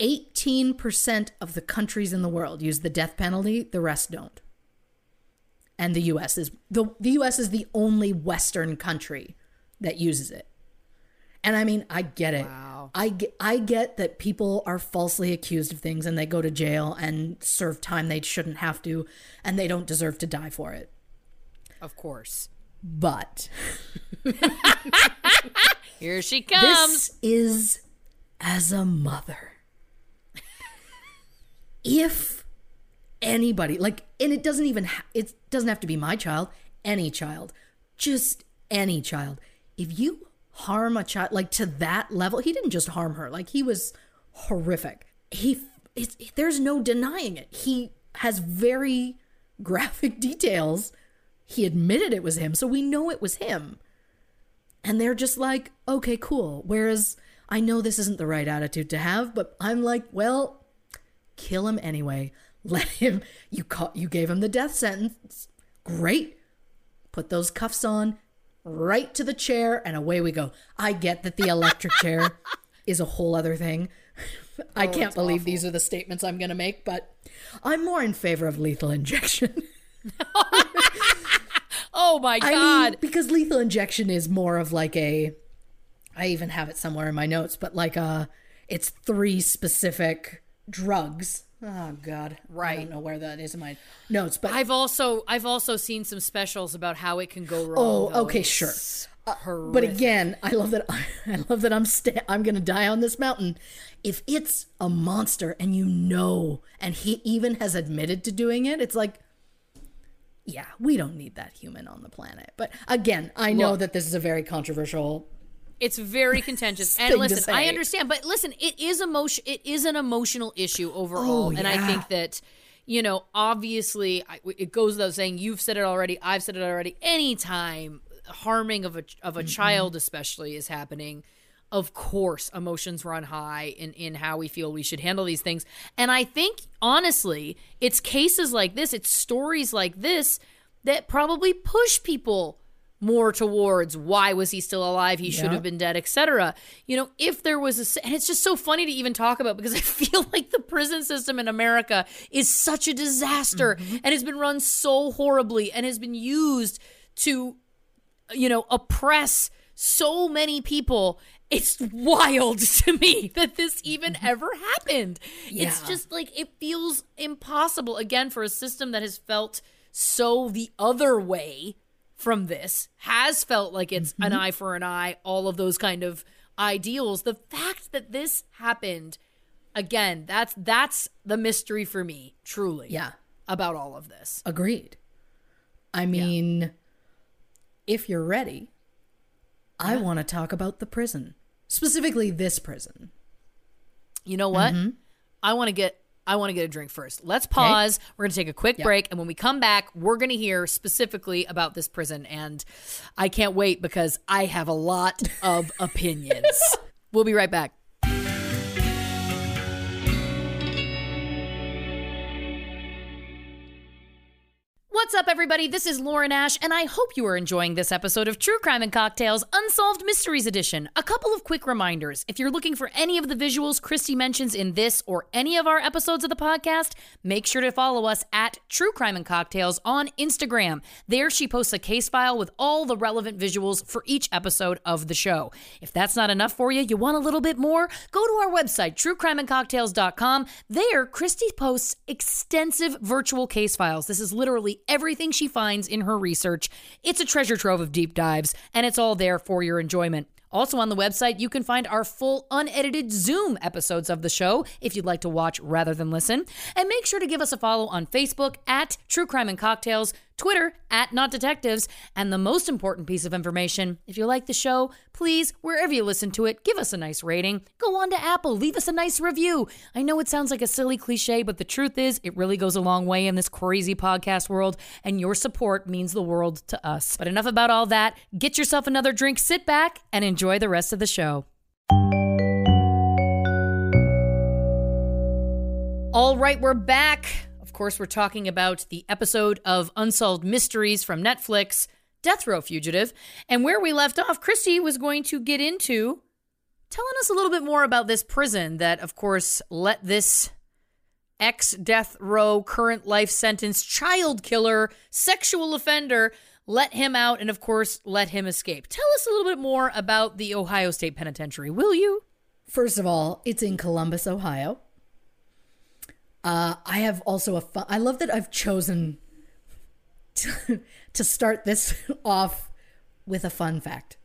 18% of the countries in the world use the death penalty, the rest don't. And the US is the the US is the only western country that uses it. And I mean, I get it. Wow. I get, I get that people are falsely accused of things and they go to jail and serve time they shouldn't have to and they don't deserve to die for it. of course. But Here she comes. This is as a mother. if anybody, like, and it doesn't even, ha- it doesn't have to be my child, any child, just any child. If you harm a child, like to that level, he didn't just harm her, like, he was horrific. He, it's, there's no denying it. He has very graphic details. He admitted it was him, so we know it was him. And they're just like, okay, cool. Whereas I know this isn't the right attitude to have, but I'm like, well, kill him anyway. Let him. You caught. You gave him the death sentence. Great. Put those cuffs on, right to the chair, and away we go. I get that the electric chair is a whole other thing. I oh, can't believe these are the statements I'm going to make, but I'm more in favor of lethal injection. oh my I god. mean, because lethal injection is more of like a. I even have it somewhere in my notes, but like a, it's three specific drugs. Oh God, Right, I don't know where that is in my notes, but I've also I've also seen some specials about how it can go wrong. oh, though. okay, It's sure. Uh, but again, I love that. I love that I'm sta- I'm gonna die on this mountain. If it's a monster and you know, and he even has admitted to doing it, it's like, yeah, we don't need that human on the planet. But again, I know Look. that this is a very controversial It's very contentious. And listen, I understand, but listen, it is emotion. It is an emotional issue overall, Oh, and I think that you know, obviously, it goes without saying. You've said it already. I've said it already. Anytime harming of a of a child, especially, is happening. Of course, emotions run high in, in how we feel we should handle these things. And I think, honestly, it's cases like this, it's stories like this that probably push people more towards why was he still alive? He should Yeah. have been dead etc you know if there was a and it's just so funny to even talk about because i feel like the prison system in america is such a disaster mm-hmm. and has been run so horribly and has been used to you know oppress so many people. It's wild to me that this even mm-hmm. ever happened. It's just like it feels impossible again for a system that has felt so the other way from this has felt like it's an eye for an eye all of those kind of ideals the fact that this happened again that's that's the mystery for me truly Yeah. about all of this Agreed. I mean, if you're ready, I want to talk about the prison, specifically this prison. you know what Mm-hmm. i want to get i want to get a drink first. Let's pause. We're going to take a quick break and when we come back we're going to hear specifically about this prison and i can't wait because i have a lot of opinions. We'll be right back What's up, everybody? This is Lauren Ash, and I hope you are enjoying this episode of True Crime and Cocktails Unsolved Mysteries Edition. A couple of quick reminders. If you're looking for any of the visuals Christy mentions in this or any of our episodes of the podcast, make sure to follow us at True Crime and Cocktails on Instagram. There, she posts a case file with all the relevant visuals for each episode of the show. If that's not enough for you, you want a little bit more, go to our website, truecrimeandcocktails.com. There, Christy posts extensive virtual case files. This is literally everything she finds in her research. It's a treasure trove of deep dives, and it's all there for your enjoyment. Also on the website, you can find our full unedited Zoom episodes of the show if you'd like to watch rather than listen. And make sure to give us a follow on Facebook at True Crime and Cocktails, Twitter at Not Detectives, and the most important piece of information if you like the show, please, wherever you listen to it, give us a nice rating. Go on to Apple, leave us a nice review. I know it sounds like a silly cliche, but the truth is, it really goes a long way in this crazy podcast world, and your support means the world to us. But enough about all that. Get yourself another drink, sit back, and enjoy the rest of the show. All right, we're back. Course, we're talking about the episode of Unsolved Mysteries from Netflix, Death Row Fugitive. And where we left off, Christy was going to get into telling us a little bit more about this prison that, of course, let this ex death row, current life sentence, child killer, sexual offender let him out and, of course, let him escape. Tell us a little bit more about the Ohio State Penitentiary, will you? First of all, it's in Columbus, Ohio. Uh, I have also a fun. I love that I've chosen to, to start this off with a fun fact.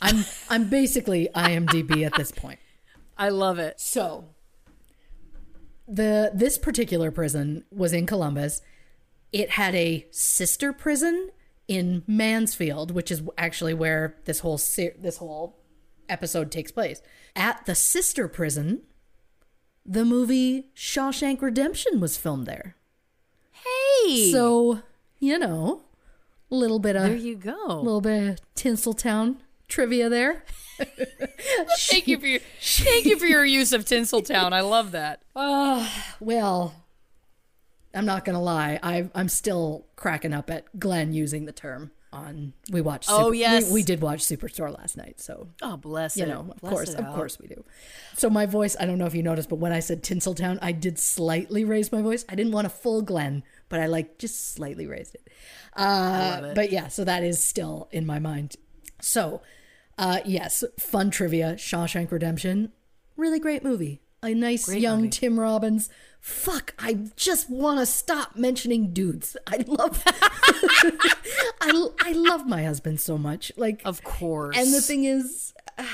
I'm I'm basically IMDb at this point. I love it. So the this particular prison was in Columbus. It had a sister prison in Mansfield, which is actually where this whole se- this whole episode takes place. At the sister prison, the movie Shawshank Redemption was filmed there. Hey! So, you know, a little bit of there you go. a little bit of Tinseltown trivia there. Thank you for your thank you for your use of Tinseltown. I love that. Ah, well, I'm not gonna lie. I I'm still cracking up at Glenn using the term on. We watched. Oh, Super- yes. we, we did watch Superstore last night. So Oh, bless you it. know, of Bless course, of out. course we do. So my voice. I don't know if you noticed, but when I said Tinseltown, I did slightly raise my voice. I didn't want a full Glenn but I like just slightly raised it. Uh, But yeah, so that is still in my mind. So, uh, yes, fun trivia. Shawshank Redemption, really great movie. A nice young Tim Robbins. Fuck, I just want to stop mentioning dudes. I love, I, I love my husband so much. Like, Of course. and the thing is,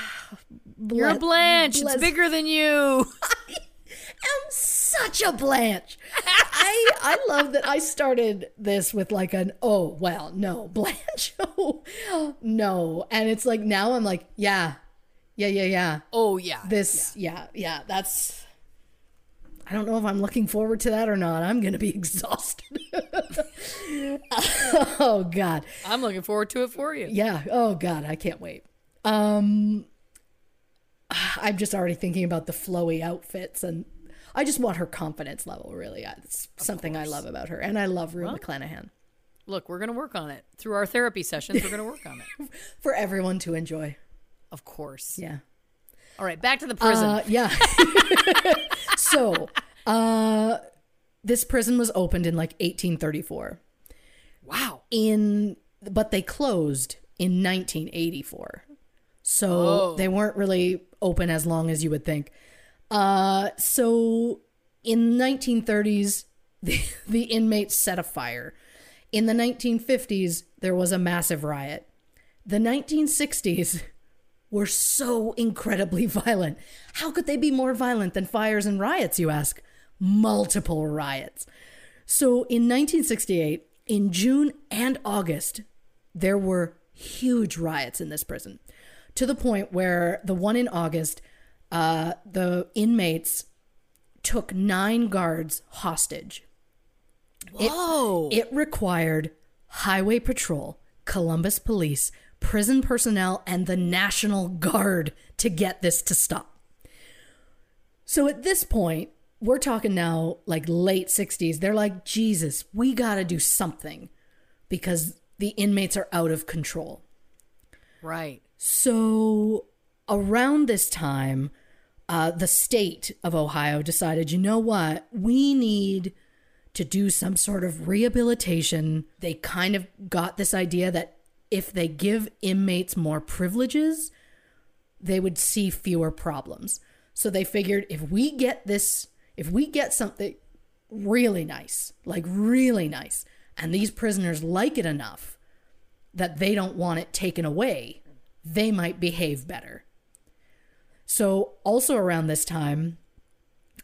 You're a Blanche. bless- It's bigger than you. I am such a Blanche. I I love that I started this with like an oh well no Blanche oh no and it's like now I'm like yeah yeah yeah yeah Oh yeah. this yeah yeah that's I don't know if I'm looking forward to that or not I'm gonna be exhausted oh god I'm looking forward to it for you. yeah. Oh God, I can't wait. Um, I'm just already thinking about the flowy outfits, and I just want her confidence level. Really, it's something I love about her, and I love Rue McClanahan. Look, we're going to work on it. Through our therapy sessions, we're going to work on it. for everyone to enjoy. Of course. Yeah. All right, back to the prison. Uh, yeah. so, uh, this prison was opened in like 1834. wow. In but they closed in 1984. So Oh. they weren't really open as long as you would think. Uh, so in 1930s, the, the inmates set a fire. In the 1950s, there was a massive riot. The 1960s were so incredibly violent. How could they be more violent than fires and riots, you ask? Multiple riots. So in 1968, in June and August, there were huge riots in this prison to the point where the one in August, uh, the inmates took nine guards hostage. Whoa. It required Highway Patrol, Columbus Police, prison personnel, and the National Guard to get this to stop. So at this point, we're talking now like late 60s. They're like, Jesus, we got to do something because the inmates are out of control. right. So around this time, uh, the state of Ohio decided, you know what? We need to do some sort of rehabilitation. They kind of got this idea that if they give inmates more privileges, they would see fewer problems. So they figured if we get this, if we get something really nice, like really nice, and these prisoners like it enough that they don't want it taken away, they might behave better. So, also around this time,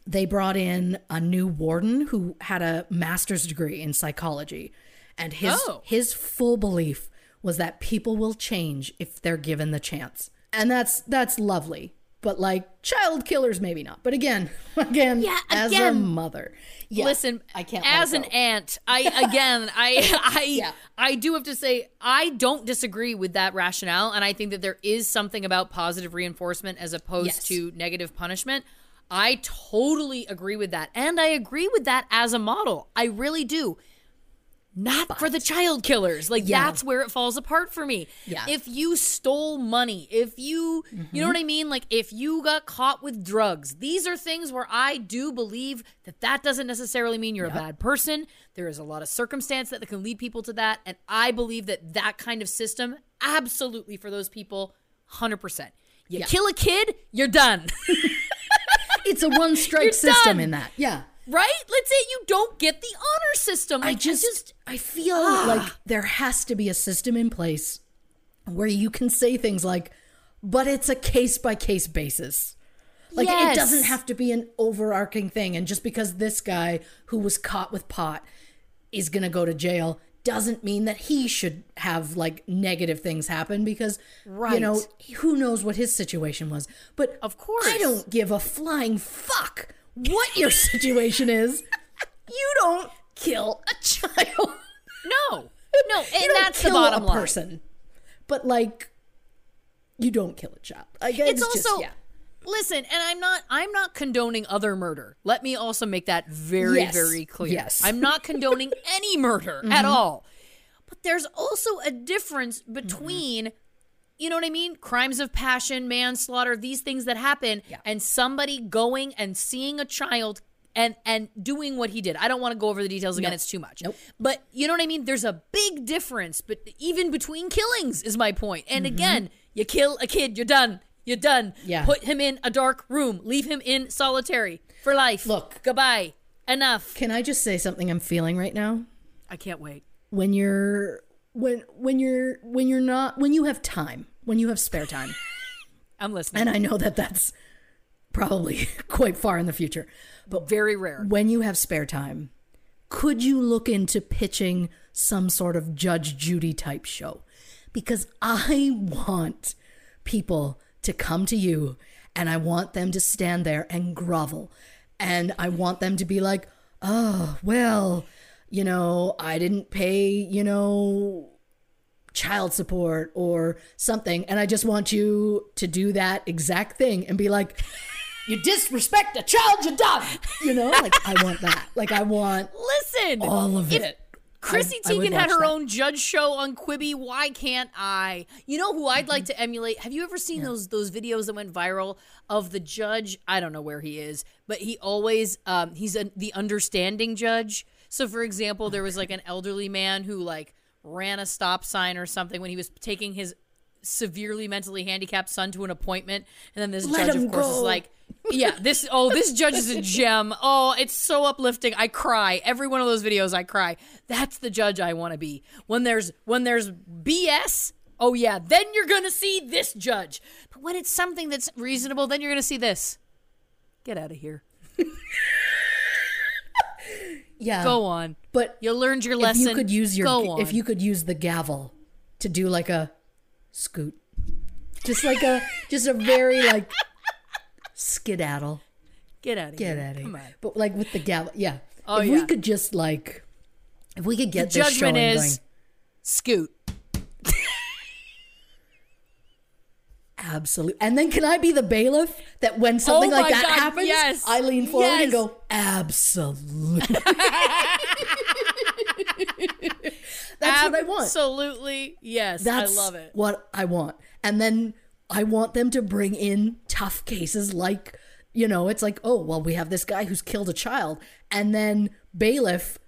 they brought in a new warden who had a master's degree in psychology. And his Oh. his full belief was that people will change if they're given the chance. And that's that's lovely. But like child killers maybe not. But again, again, Yeah, again. as a mother. Yeah, Listen, I can't As an aunt, I again, I, I, Yeah. I do have to say, I don't disagree with that rationale, and I think that there is something about positive reinforcement as opposed Yes. to negative punishment. I totally agree with that, and I agree with that as a model. I really do. Not for the child killers. Like Yeah. that's where it falls apart for me. Yeah. Mm-hmm. If you stole money, if you, you know what I mean? Like if you got caught with drugs, these are things where I do believe that that doesn't necessarily mean you're a bad person. There is a lot of circumstance that can lead people to that. And I believe that that kind of system, absolutely for those people, 100%. You Yeah. kill a kid, you're done. it's a one strike system done. in that. Yeah. Right? Let's say you don't get the honor system. I Like, just, I feel Ah. like there has to be a system in place where you can say things like, but it's a case by case basis. Like Yes. it doesn't have to be an overarching thing. And just because this guy who was caught with pot is going to go to jail doesn't mean that he should have like negative things happen because right. you know who knows what his situation was but Of course. i don't give a flying fuck what your situation is you don't kill a child no, no, and that's the bottom line. person but like you don't kill a child like, it's, just- also yeah. listen and i'm not i'm not condoning other murder let me also make that very Yes. very clear Yes. Mm-hmm. i'm not condoning any murder at all but there's also a difference between you know what i mean crimes of passion manslaughter these things that happen Yeah. and somebody going and seeing a child and and doing what he did i don't want to go over the details again Nope. it's too much Nope. but you know what i mean there's a big difference but even between killings is my point. and again you kill a kid you're done you're done Mm-hmm. Yeah. put him in a dark room leave him in solitary for life Look. goodbye enough can i just say something i'm feeling right now i can't wait when you're when when you're when you're not when you have time when you have spare time. I'm listening. And i know that that's probably quite far in the future. But very rare. when you have spare time could you look into pitching some sort of judge judy type show? Because i want people to come to you and i want them to stand there and grovel. And i want them to be like oh well you know i didn't pay you know child support or something and i just want you to do that exact thing and be like you disrespect a child you're done you know like i want that like i want listen all of it Chrissy I Teigen had her that. own judge show on Quibi. Why can't I? You know who I'd Mm-hmm. like to emulate? Have you ever seen those those videos that went viral of the judge? I don't know where he is, but he always um, he's a, the understanding judge. So, for example, there was like an elderly man who like ran a stop sign or something when he was taking his severely mentally handicapped son to an appointment, and then this Let judge, of course, is like, "Yeah, this oh, this judge is a gem. Oh, it's so uplifting. I cry every one of those videos. I cry. That's the judge I want to be. When there's when there's BS." Oh yeah, then you're gonna see this judge. But when it's something that's reasonable, then you're gonna see this. Get out of here. Yeah. Go on. But You learned your lesson. if you could use your Go on. if you could use the gavel to do like a scoot. Just like a just a very like skedaddle. get out of Get here. at it. Come on. But like with the gavel, yeah. Oh, if yeah. we could just like if we could get The this judgment is going. scoot. Absolutely. And then can I be the bailiff that when something Oh like that God, happens, yes. I lean forward Yes. and go, absolutely. That's what I want. Absolutely. Yes. That's I love it. what I want. And then I want them to bring in tough cases like, you know, it's like, oh, well, we have this guy who's killed a child. And then bailiff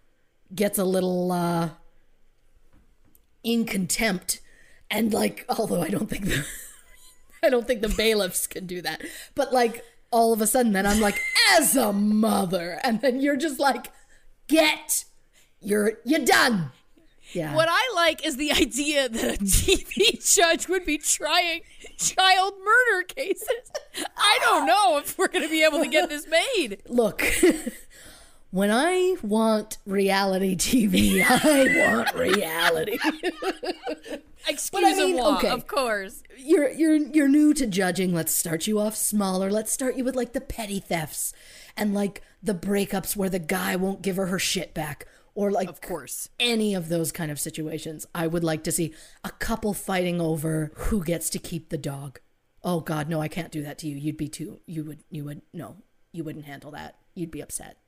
gets a little uh in contempt. And like, although I don't think the I don't think the bailiffs can do that. But like all of a sudden then I'm like, as a mother, and then you're just like, get you're you're done. Yeah. What I like is the idea that a TV judge would be trying child murder cases. I don't know if we're going to be able to get this made. Look, when I want reality TV, I want reality. Excuse mean, moi, okay. of course. you're you're you're new to judging. Let's start you off smaller. Let's start you with like the petty thefts and like the breakups where the guy won't give her her shit back or like Of course. any of those kind of situations. I would like to see a couple fighting over who gets to keep the dog. Oh god, no, I can't do that to you. You'd be too you would you would no. You wouldn't handle that. You'd be upset.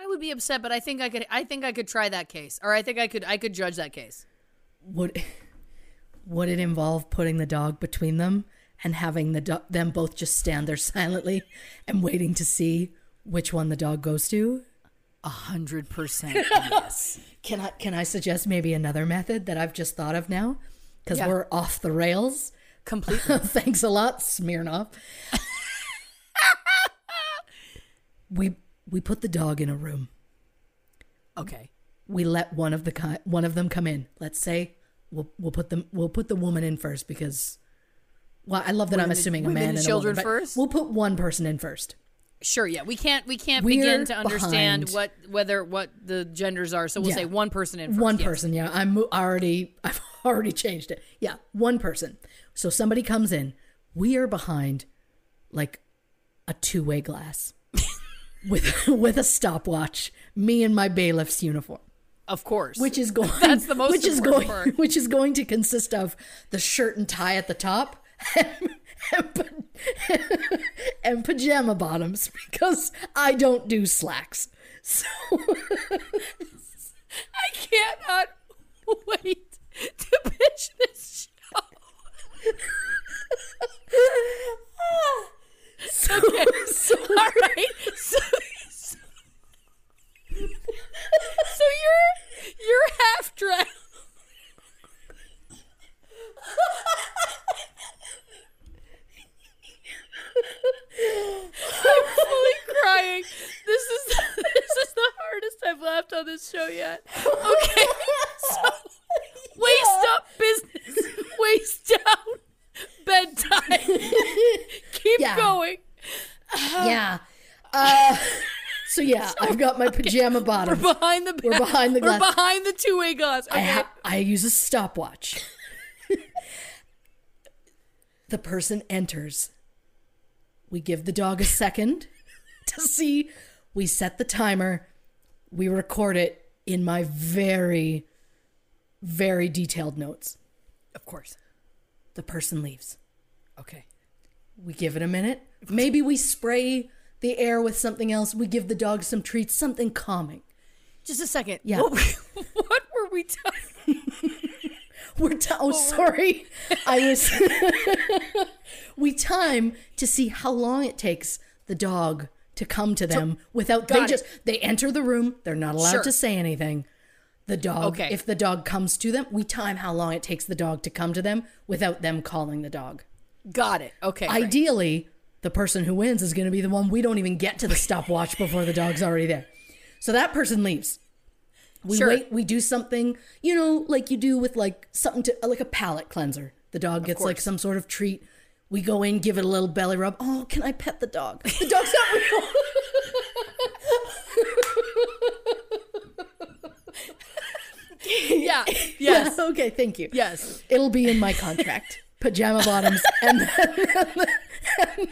I would be upset, but I think I could I think I could try that case. Or I think I could I could judge that case. would would it involve putting the dog between them and having the do- them both just stand there silently and waiting to see which one the dog goes to? A hundred percent yes. Can I can I suggest maybe another method that I've just thought of now? Because Yeah. we're off the rails. Completely. Thanks a lot, Smirnoff. we we put the dog in a room. Okay. we let one of the one of them come in. Let's say we'll we'll put them we'll put the woman in first because well, I love that I'm Women- assuming a man and children a woman, first? We'll put one person in first. Sure, yeah. We can't we can't We're begin to understand behind. what whether what the genders are. So we'll Yeah. say one person in first. One yes. person, yeah. I'm already I've already changed it. Yeah, one person. So somebody comes in. We are behind like a two-way glass with with a stopwatch. Me in my bailiff's uniform. Of course. which is going That's the most which is going part. which is going to consist of the shirt and tie at the top and, and, and pajama bottoms because I don't do slacks. So I cannot wait to pitch this show. Ah. So, Okay. so All right. So, so, so you're you're half dressed. I'm fully crying. This is this is the hardest I've laughed on this show yet. Okay. So waist up business. Waist down. Bedtime. Keep Yeah. going. yeah. Uh, so yeah, I've got my pajama We're bottoms. behind the We're behind the Glass. We're behind the two-way glass. Okay. I, ha- I use a stopwatch. the person enters. We give the dog a second to see. We set the timer. We record it in my very, very detailed notes. of course. The person leaves. Okay. We give it a minute. Maybe we spray the air with something else. We give the dog some treats, something calming. Just a second. Yeah. What, what were we talking? We're ti oh sorry, I was. we time to see how long it takes the dog to come to them without they it. just they enter the room. They're not allowed Sure. to say anything. The dog, Okay. if the dog comes to them, we time how long it takes the dog to come to them without them calling the dog. Got it. Okay. great. Ideally, the person who wins is going to be the one we don't even get to the stopwatch before the dog's already there. So that person leaves. We Sure. wait, we do something, you know, like you do with like something to like a palate cleanser. The dog gets like some sort of treat. We go in, give it a little belly rub. Oh, can I pet the dog? The dog's not real. Yeah. Yes. Yeah, okay, thank you. Yes. It'll be in my contract. Pajama bottoms and then,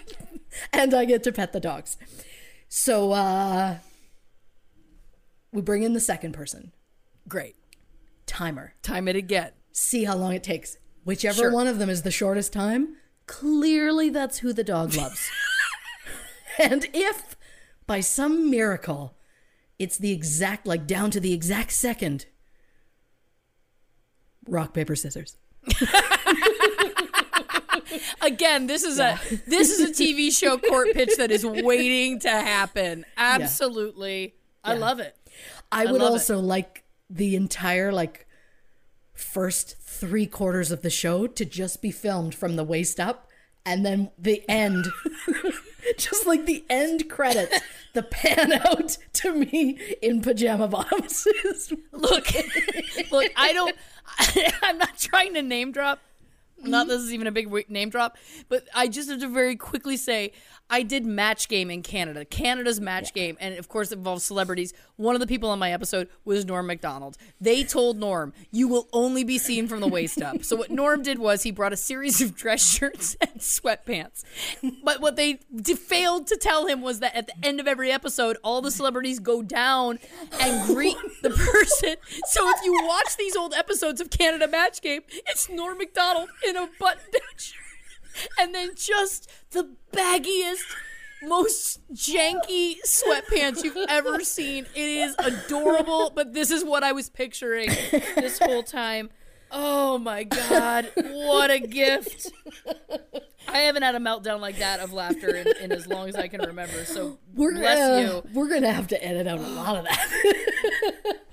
and I get to pet the dogs. So uh we bring in the second person. Great. Timer. Time it again. See how long it takes. Whichever Sure. one of them is the shortest time, clearly that's who the dog loves. and if by some miracle it's the exact like down to the exact second rock paper scissors. Again, this is a this is a TV show court pitch that is waiting to happen. Absolutely. I love it. I would love it. also like the entire like first three quarters of the show to just be filmed from the waist up, and then the end, just like the end credits, the pan out to me in pajama bottoms. Look, look, I don't. I'm not trying to name drop. Not this is even a big name drop, but I just have to very quickly say I did match game in Canada. Canada's match game, and of course, it involves celebrities. One of the people on my episode was Norm Macdonald. They told Norm, "You will only be seen from the waist up." So what Norm did was he brought a series of dress shirts and sweatpants. But what they d- failed to tell him was that at the end of every episode, all the celebrities go down and greet the person. So if you watch these old episodes of Canada Match Game, it's Norm Macdonald in a button-down shirt, and then just the baggiest, most janky sweatpants you've ever seen. It is adorable, but this is what I was picturing this whole time. Oh my god, what a gift! I haven't had a meltdown like that of laughter in, in as long as I can remember. So We're bless gonna, you. we're gonna have to edit out a lot of that.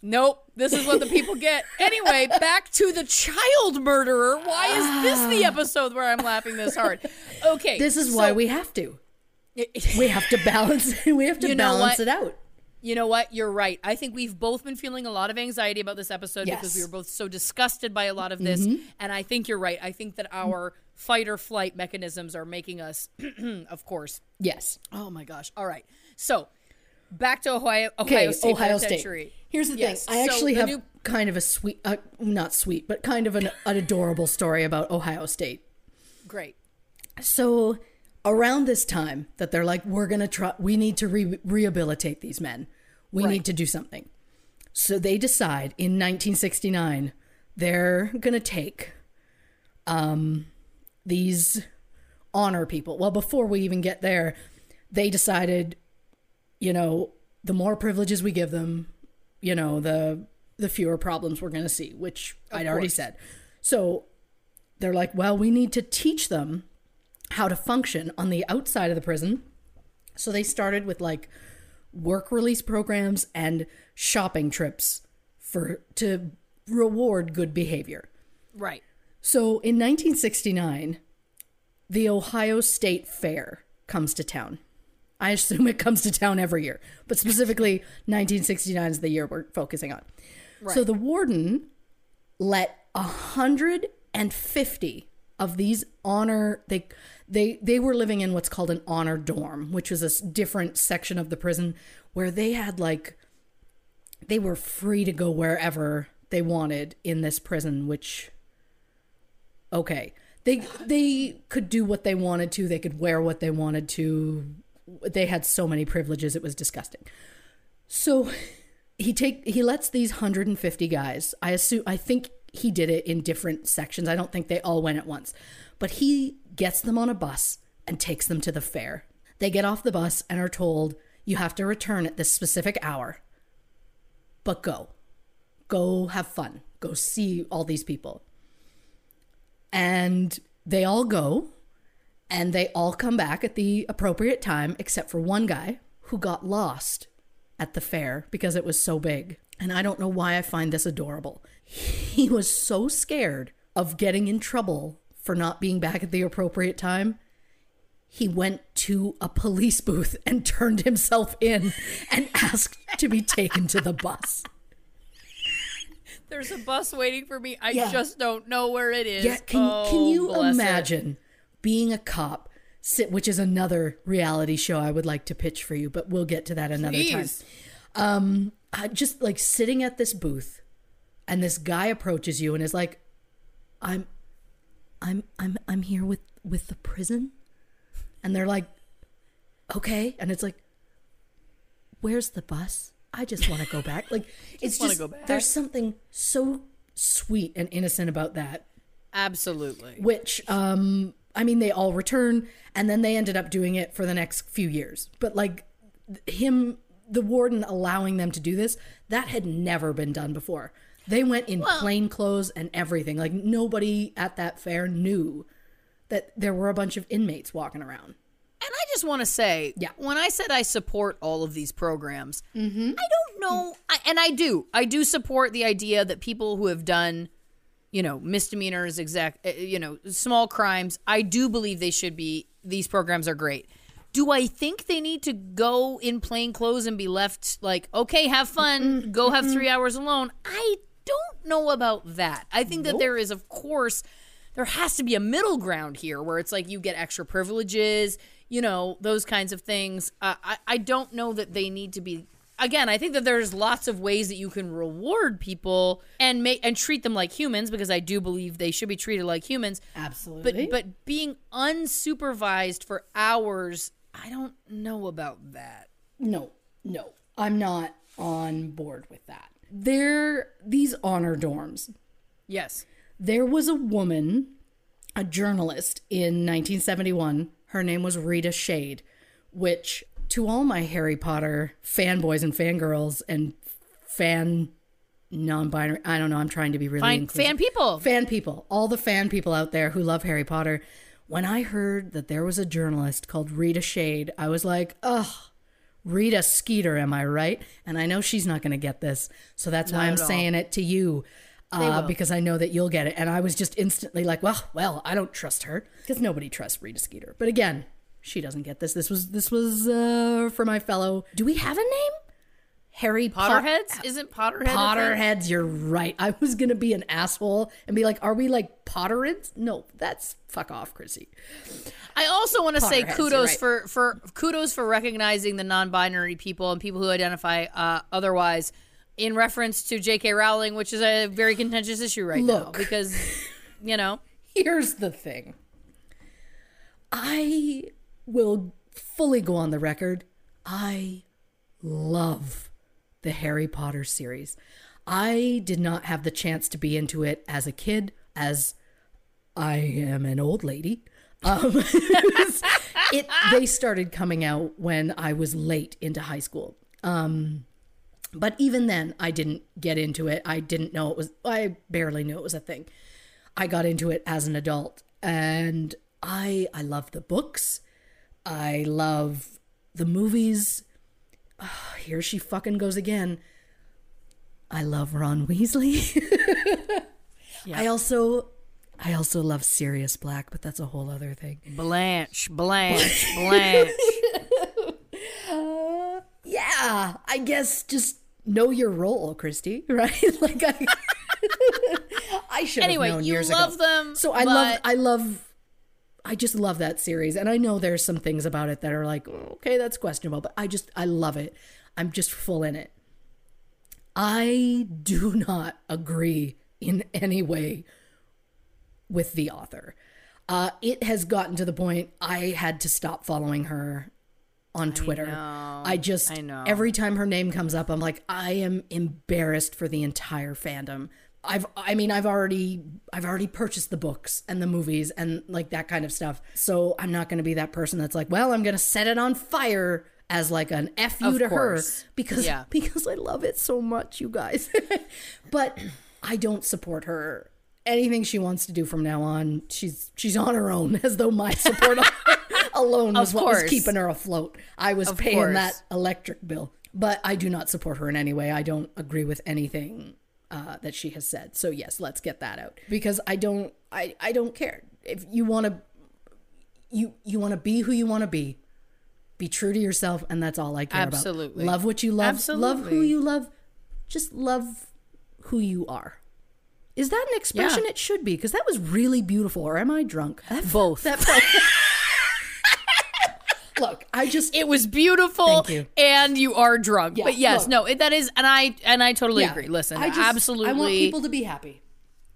Nope, this is what the people get. Anyway, back to the child murderer. Why is this the ah. episode where I'm laughing this hard? Okay, This is why we have to. We have to balance. We have to balance it out. You know what? You're right. I think we've both been feeling a lot of anxiety about this episode because we were both so disgusted by a lot of this. Mm-hmm. And I think you're right. I think that our fight or flight mechanisms are making us, of course. Yes. Oh my gosh. All right. So back to Ohio, Ohio Okay, State Ohio State. Here's the Yes, thing. I so actually have new- kind of a sweet, uh, not sweet, but kind of an, an adorable story about Ohio State. Great. So around this time that they're like, we're gonna try, we need to re- rehabilitate these men. We Right. need to do something. So they decide in 1969 they're gonna take um, these honor people. Well, before we even get there, they decided, you know, the more privileges we give them, you know, the the fewer problems we're gonna see, which I'd already said. So they're like, well, we need to teach them how to function on the outside of the prison. So they started with like work release programs and shopping trips for to reward good behavior. Right. So in 1969, the Ohio State Fair comes to town. I assume it comes to town every year, but specifically 1969 is the year we're focusing on. So the warden let 150 of these honor they they they were living in what's called an honor dorm, which was a different section of the prison where they had like they were free to go wherever they wanted in this prison, which okay. They they could do what they wanted to, they could wear what they wanted to. They had so many privileges it was disgusting. So he take he lets these 150 guys. I assume I think he did it in different sections. I don't think they all went at once. But he gets them on a bus and takes them to the fair. They get off the bus and are told you have to return at this specific hour. but go. Go have fun. Go see all these people. And they all go and they all come back at the appropriate time, except for one guy who got lost at the fair because it was so big. And I don't know why I find this adorable. He was so scared of getting in trouble for not being back at the appropriate time. He went to a police booth and turned himself in and asked to be taken to the bus. There's a bus waiting for me. I Yeah. just don't know where it is. Yeah, can, Oh, can you imagine? it. Being a cop, which is another reality show I would like to pitch for you, but we'll get to that another time. Uh, just like sitting at this booth, and this guy approaches you and is like, "I'm, I'm, I'm, I'm here with with the prison," and they're like, "Okay," and it's like, "Where's the bus? I just want to go back." Like it's just go back. there's something so sweet and innocent about that Absolutely. which um I mean they all return and then they ended up doing it for the next few years. But like him the warden allowing them to do this, that had never been done before. They went in plain clothes and everything. Like nobody at that fair knew that there were a bunch of inmates walking around. And I just want to say, Yeah. when I said I support all of these programs, mm-hmm. I don't know, I, and I do, I do support the idea that people who have done, you know, misdemeanors, exact, uh, you know, small crimes, I do believe they should be. These programs are great. Do I think they need to go in plain clothes and be left like, okay, have fun, go have three hours alone? I don't know about that. I think that there is, of course, there has to be a middle ground here where it's like you get extra privileges, you know, those kinds of things. Uh, I, I don't know that they need to be. Again, I think that there's lots of ways that you can reward people and make and treat them like humans because I do believe they should be treated like humans. Absolutely. But but being unsupervised for hours, I don't know about that. No, no. I'm not on board with that. There these honor dorms. Yes. There was a woman, a journalist in 1971. Her name was Rita Shade, which to all my Harry Potter fanboys and fangirls and fan non-binary, I don't know, I'm trying to be really Fine inclusive. fan people. fan people, all the fan people out there who love Harry Potter. When I heard that there was a journalist called Rita Shade, I was like, ugh, Rita Skeeter, am I right? And I know she's not going to get this, so that's why I'm all. saying it to you. Uh, because I know that you'll get it. And I was just instantly like, well, well, I don't trust her because nobody trusts Rita Skeeter. But again, she doesn't get this. This was this was uh, for my fellow. Do we have a name? Harry Pot- Potterheads? Isn't Potterhead? Potterheads, you're right. I was gonna be an asshole and be like, "Are we like Potterids?" No, that's fuck off, Chrissy. I also want to say kudos you're for for kudos for recognizing the non-binary people and people who identify uh, otherwise in reference to J.K. Rowling, which is a very contentious issue right now because you know Here's the thing. I will fully go on the record. I love the Harry Potter series. I did not have the chance to be into it as a kid, as I am an old lady. Um, it they started coming out when I was late into high school. Um, but even then, I didn't get into it. I didn't know it was. I barely knew it was a thing. I got into it as an adult, and I I love the books. I love the movies. Ah, here she fucking goes again. I love Ron Weasley. I also I also love Sirius Black, but that's a whole other thing. Blanche, Blanche, Blanche. Yeah, I guess just know your role, Christy, right? like I I should have Anyway, known you love ago. them, So I love I love I just love that series and I know there's some things about it that are like, okay, that's questionable, but I just I love it. I'm just full in it. I do not agree in any way with the author. Uh, it has gotten to the point I had to stop following her on Twitter. I, just I know. every time her name comes up, I'm like, I am embarrassed for the entire fandom. I've I mean I've already I've already purchased the books and the movies and like that kind of stuff. So I'm not gonna be that person that's like, well, I'm gonna set it on fire as like an F you Of to course. her because Yeah. because I love it so much, you guys. but I don't support her. Anything she wants to do from now on, she's she's on her own. As though my support alone was what was keeping her afloat. I was Of paying course. that electric bill, but I do not support her in any way. I don't agree with anything uh, that she has said. So yes, let's get that out because I don't. I I don't care if you want to. You you want to be who you want to be. Be true to yourself, and that's all I care about. Absolutely. about. Love what you love. Love who you love. Just love who you are. Is that an expression? Yeah. It should be because that was really beautiful. Or am I drunk? That, Both. That Look, I just It was beautiful. Thank you. And you are drunk. Yeah, but yes, look. no, it, that is and I and I totally yeah, agree. Listen, I just- absolutely I want people to be happy.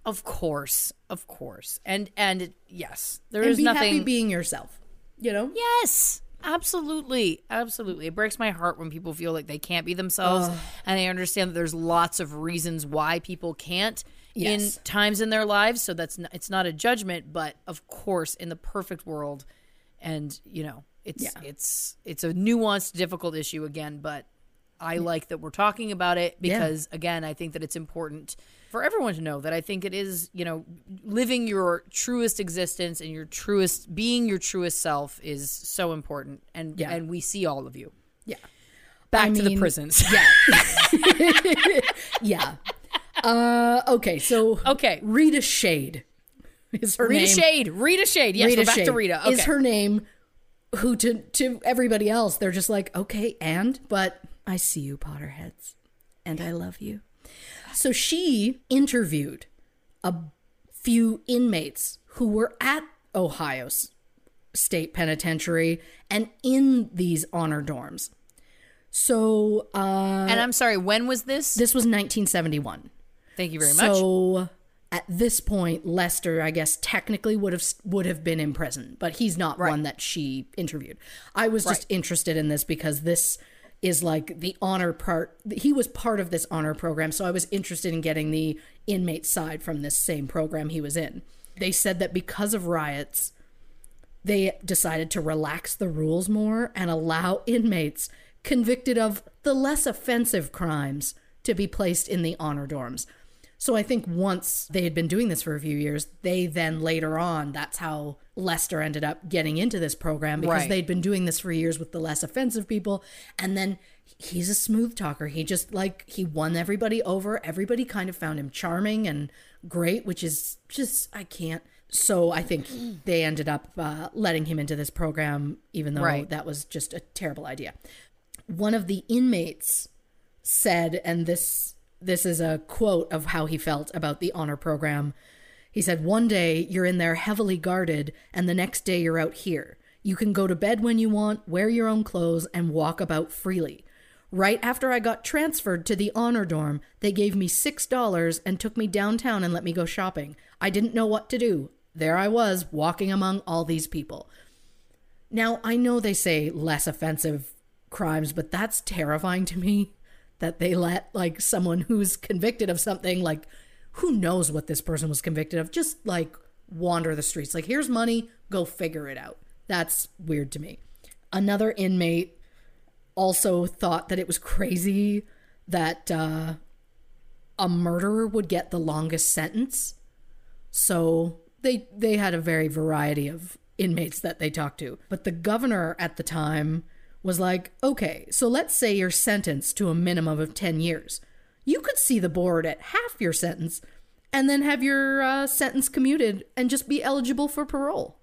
Of course. Of course. And and yes, there and is nothing happy being yourself. You know? Yes, absolutely. Absolutely. It breaks my heart when people feel like they can't be themselves. And I understand that there's lots of reasons why people can't Yes. in times in their lives. So that's not, it's not a judgment, but of course, in the perfect world, and you know, it's Yeah. it's it's a nuanced, difficult issue again, but I like that we're talking about it Yeah. because again, I think that it's important for everyone to know that I think it is, you know, living your truest existence and your truest being your truest self is so important and Yeah. and we see all of you. Yeah. Back I to the prisons. Yeah. yeah. Uh, okay, so Okay. Rita Shade is her name. Rita name. Shade. Rita Shade. Yes, Rita we're back Shade to Rita. Okay. is her name. Who to to everybody else they're just like okay and but I see you Potterheads and I love you. So she interviewed a few inmates who were at Ohio State Penitentiary and in these honor dorms. So uh, and I'm sorry, when was this? this was 1971. Thank you very much. So at this point, Lester, I guess, technically would have would have been in prison, but he's not one that she interviewed. I was just interested in this because this is like the honor part. He was part of this honor program, so I was interested in getting the inmate side from this same program he was in. They said that because of riots, they decided to relax the rules more and allow inmates convicted of the less offensive crimes to be placed in the honor dorms. So I think once they had been doing this for a few years, they then later on, that's how Lester ended up getting into this program because Right. they'd been doing this for years with the less offensive people. And then he's a smooth talker. He just like, he won everybody over. Everybody kind of found him charming and great, which is just, I can't. So I think they ended up uh, letting him into this program, even though Right. that was just a terrible idea. One of the inmates said, and this this is a quote of how he felt about the honor program. He said, "One day you're in there heavily guarded, and the next day you're out here. You can go to bed when you want, wear your own clothes, and walk about freely." Right after I got transferred to the honor dorm, they gave me $6 and took me downtown and let me go shopping. I didn't know what to do. There I was, walking among all these people. Now, I know they say less offensive crimes, but that's terrifying to me that they let like someone who's convicted of something like who knows what this person was convicted of just like wander the streets. Like here's money, go figure it out. That's weird to me. Another inmate also thought that it was crazy that uh, a murderer would get the longest sentence. So they they had a very variety of inmates that they talked to. But the governor at the time was like, "Okay, so let's say you're sentenced to a minimum of 10 years. You could see the board at half your sentence and then have your uh, sentence commuted and just be eligible for parole."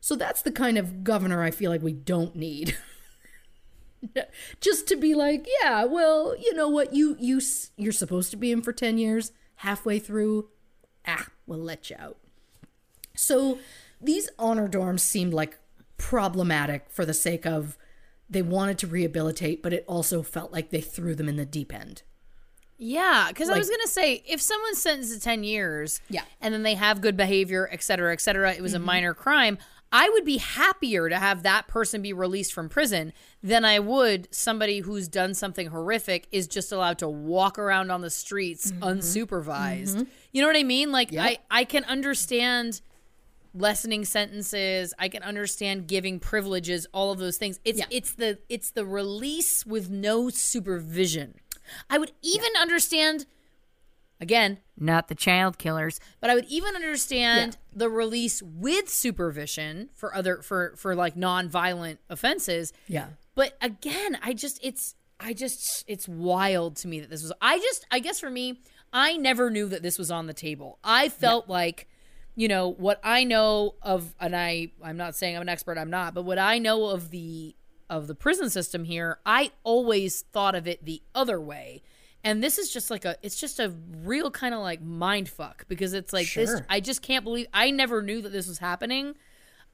So that's the kind of governor I feel like we don't need. just to be like, yeah, well, you know what, you you you're supposed to be in for 10 years, halfway through, ah, we'll let you out. So these honor dorms seemed like problematic for the sake of they wanted to rehabilitate, but it also felt like they threw them in the deep end. Yeah, because I was gonna say if someone's sentenced to ten years, Yeah. Mm-hmm. and then they have good behavior, et cetera, et cetera, it was a minor crime. I would be happier to have that person be released from prison than I would somebody who's done something horrific is just allowed to walk around on the streets Mm-hmm. unsupervised. You know what I mean? Like I, I can understand lessening sentences. I can understand giving privileges, all of those things. It's Yeah. it's the it's the release with no supervision. I would even understand again, not the child killers, but I would even understand the release with supervision for other for for like non-violent offenses. Yeah. But again, I just it's I just it's wild to me that this was I just I guess for me, I never knew that this was on the table. I felt like you know what I know of and I I'm not saying I'm an expert, I'm not, but what I know of the of the prison system here, I always thought of it the other way. And this is just like a it's just a real kind of like mind fuck because it's like this I just can't believe I never knew that this was happening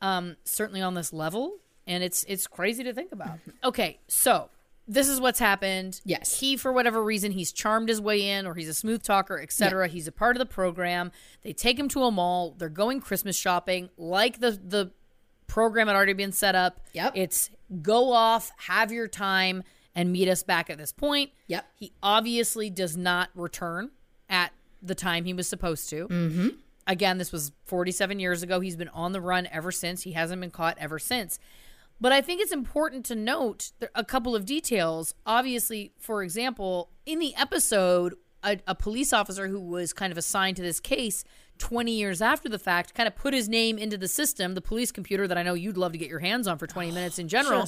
um, certainly on this level, and it's it's crazy to think about. Okay, so this is what's happened. Yes. he for whatever reason he's charmed his way in, or he's a smooth talker, etc. He's a part of the program. They take him to a mall. They're going Christmas shopping, like the the program had already been set up. Yep. it's go off, have your time, and meet us back at this point. Yep. He obviously does not return at the time he was supposed to. Mm-hmm. Again, this was 47 years ago. He's been on the run ever since. He hasn't been caught ever since. But I think it's important to note a couple of details. Obviously, for example, in the episode, a, a police officer who was kind of assigned to this case 20 years after the fact kind of put his name into the system, the police computer that I know you'd love to get your hands on for 20 minutes in general.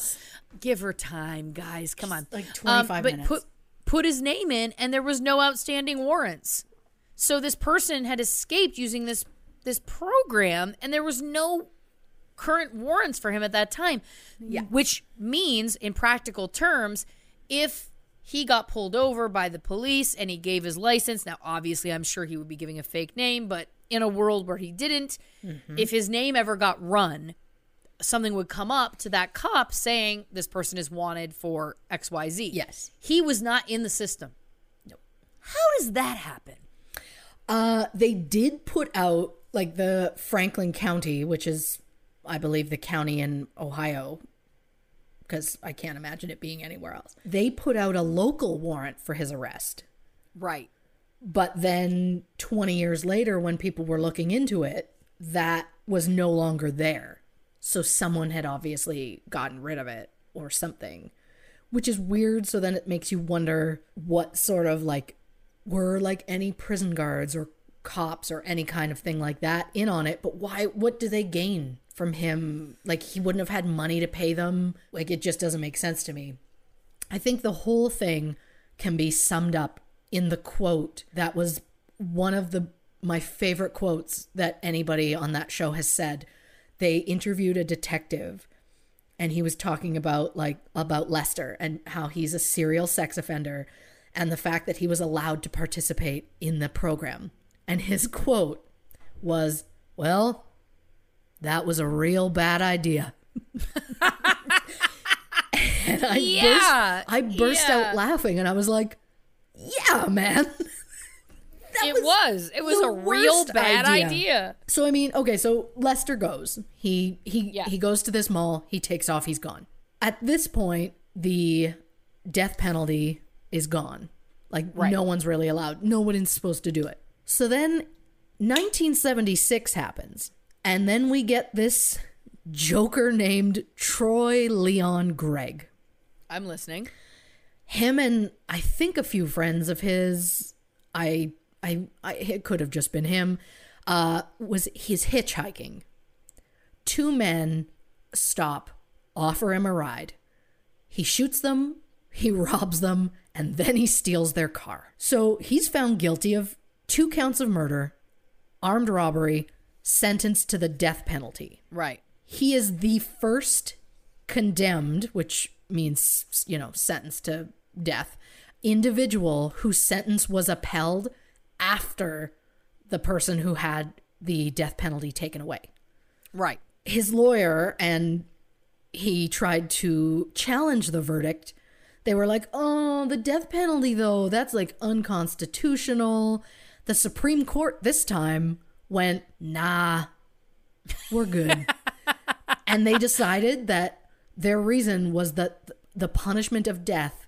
Give her time, guys. Come on. like Um, 25 but minutes. Put, put his name in, and there was no outstanding warrants. So this person had escaped using this this program, and there was no current warrants for him at that time. Yeah. Which means, in practical terms, if he got pulled over by the police and he gave his license, now obviously I'm sure he would be giving a fake name, but in a world where he didn't, Mm-hmm. if his name ever got run, something would come up to that cop saying this person is wanted for XYZ. Yes. He was not in the system. No. How does that happen? Uh, they did put out like the Franklin County, which is, I believe, the county in Ohio, because I can't imagine it being anywhere else. They put out a local warrant for his arrest. Right. But then 20 years later, when people were looking into it, that was no longer there. So someone had obviously gotten rid of it or something, which is weird. So then it makes you wonder what sort of like were like any prison guards or cops or any kind of thing like that in on it. But why? What do they gain from him? Like he wouldn't have had money to pay them. Like it just doesn't make sense to me. I think the whole thing can be summed up in the quote that was one of the my favorite quotes that anybody on that show has said. They interviewed a detective and he was talking about like about Lester and how he's a serial sex offender and the fact that he was allowed to participate in the program. And his quote was, "Well, that was a real bad idea." and I Yeah, burst I burst yeah. out laughing and I was like, "Yeah, man." It was. It was a real bad idea. idea. So I mean, okay, so Lester goes. He he Yeah. he goes to this mall, he takes off, he's gone. At this point, the death penalty is gone. Like no one's really allowed. No one is supposed to do it. So then 1976 happens. And then we get this joker named Troy Leon Gregg I'm listening. him and I think a few friends of his, I, I, I it could have just been him. Uh, was he's hitchhiking. Two men stop, offer him a ride. He shoots them, he robs them, and then he steals their car. So he's found guilty of two counts of murder, armed robbery, sentenced to the death penalty Right. he is the first condemned, which means, you know, sentenced to death, individual whose sentence was upheld after the person who had the death penalty taken away. Right. His lawyer and he tried to challenge the verdict. They were like, oh, the death penalty, though, that's like unconstitutional. The Supreme Court this time went, nah, we're good. and they decided that their reason was that the punishment of death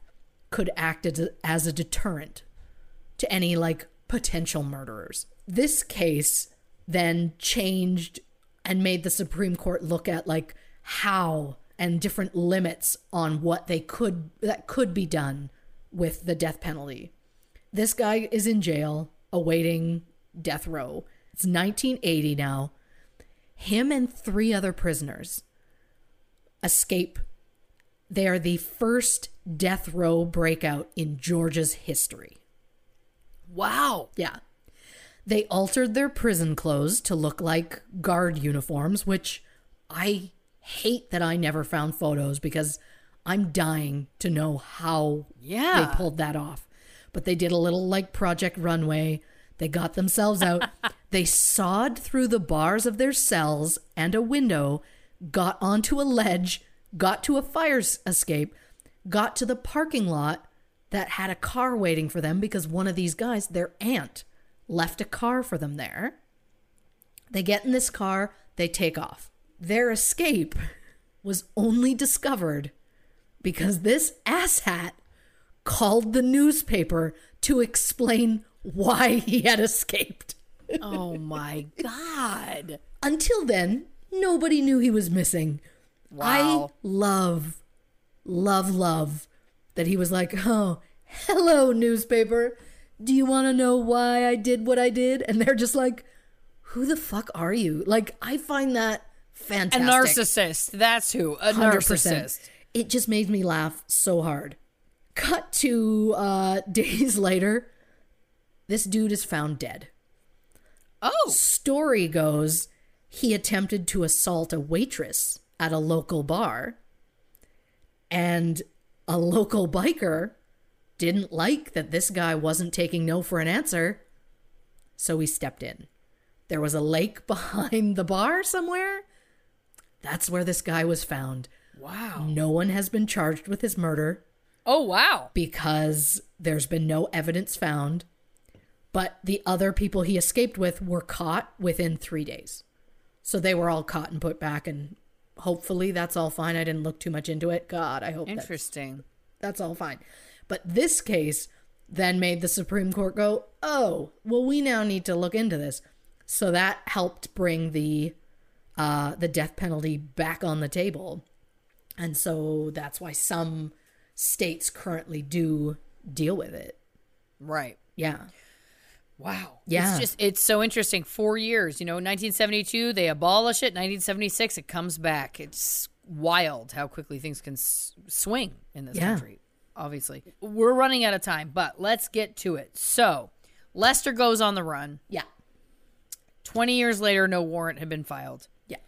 could act as a, as a deterrent to any like potential murderers. This case then changed and made the Supreme Court look at like how and different limits on what they could that could be done with the death penalty. This guy is in jail awaiting death row. It's 1980 now. Him and three other prisoners escape. They are the first death row breakout in Georgia's history. Wow. Yeah. They altered their prison clothes to look like guard uniforms, which I hate that I never found photos because I'm dying to know how Yeah. they pulled that off. But they did a little like Project Runway. They got themselves out. they sawed through the bars of their cells and a window, got onto a ledge, got to a fire escape, got to the parking lot that had a car waiting for them because one of these guys, their aunt, left a car for them there. They get in this car, they take off. Their escape was only discovered because this asshat called the newspaper to explain why he had escaped. Oh my God. Until then, nobody knew he was missing. I love, love, love that he was like, oh, hello, newspaper. Do you want to know why I did what I did? And they're just like, who the fuck are you? Like, I find that fantastic. A narcissist. That's who. A 100%. narcissist. It just made me laugh so hard. Cut to uh, days later, this dude is found dead. Oh. Story goes he attempted to assault a waitress at a local bar, and a local biker didn't like that this guy wasn't taking no for an answer, so he stepped in. There was a lake behind the bar somewhere. That's where this guy was found. Wow. No one has been charged with his murder Oh, wow. because there's been no evidence found. But the other people he escaped with were caught within three days. So they were all caught and put back, and hopefully that's all fine. I didn't look too much into it. God, I hope that's, Interesting. that's all fine. But this case then made the Supreme Court go, oh, well, we now need to look into this. So that helped bring the uh, the death penalty back on the table. And so that's why some states currently do deal with it. Right. Yeah. Wow. Yeah. It's just it's so interesting. 4 years, you know, 1972 they abolish it, 1976 it comes back. It's wild how quickly things can s- swing in this Yeah. country. Obviously. We're running out of time, but let's get to it. So, Lester goes on the run. Yeah. 20 years later no warrant had been filed. Yeah.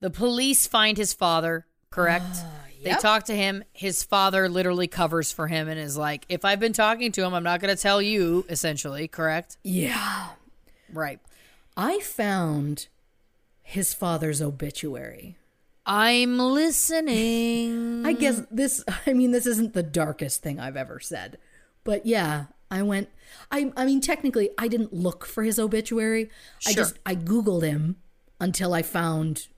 The police find his father, correct? Ah, they yep. talk to him. His father literally covers for him and is like, if I've been talking to him, I'm not going to tell you, essentially, correct? Yeah. Right. I found his father's obituary. I'm listening. I guess this I mean this isn't the darkest thing I've ever said. But yeah, I went I I mean technically I didn't look for his obituary. Sure. I just I googled him until I found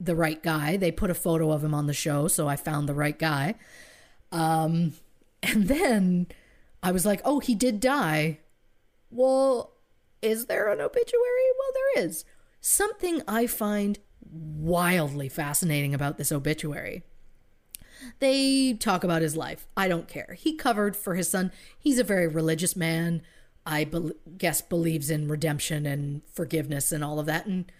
the right guy. They put a photo of him on the show, so I found the right guy. Um and then I was like, "Oh, he did die." Well, is there an obituary? Well, there is. Something I find wildly fascinating about this obituary. They talk about his life. I don't care. He covered for his son. He's a very religious man. I bel guess believes in redemption and forgiveness and all of that. And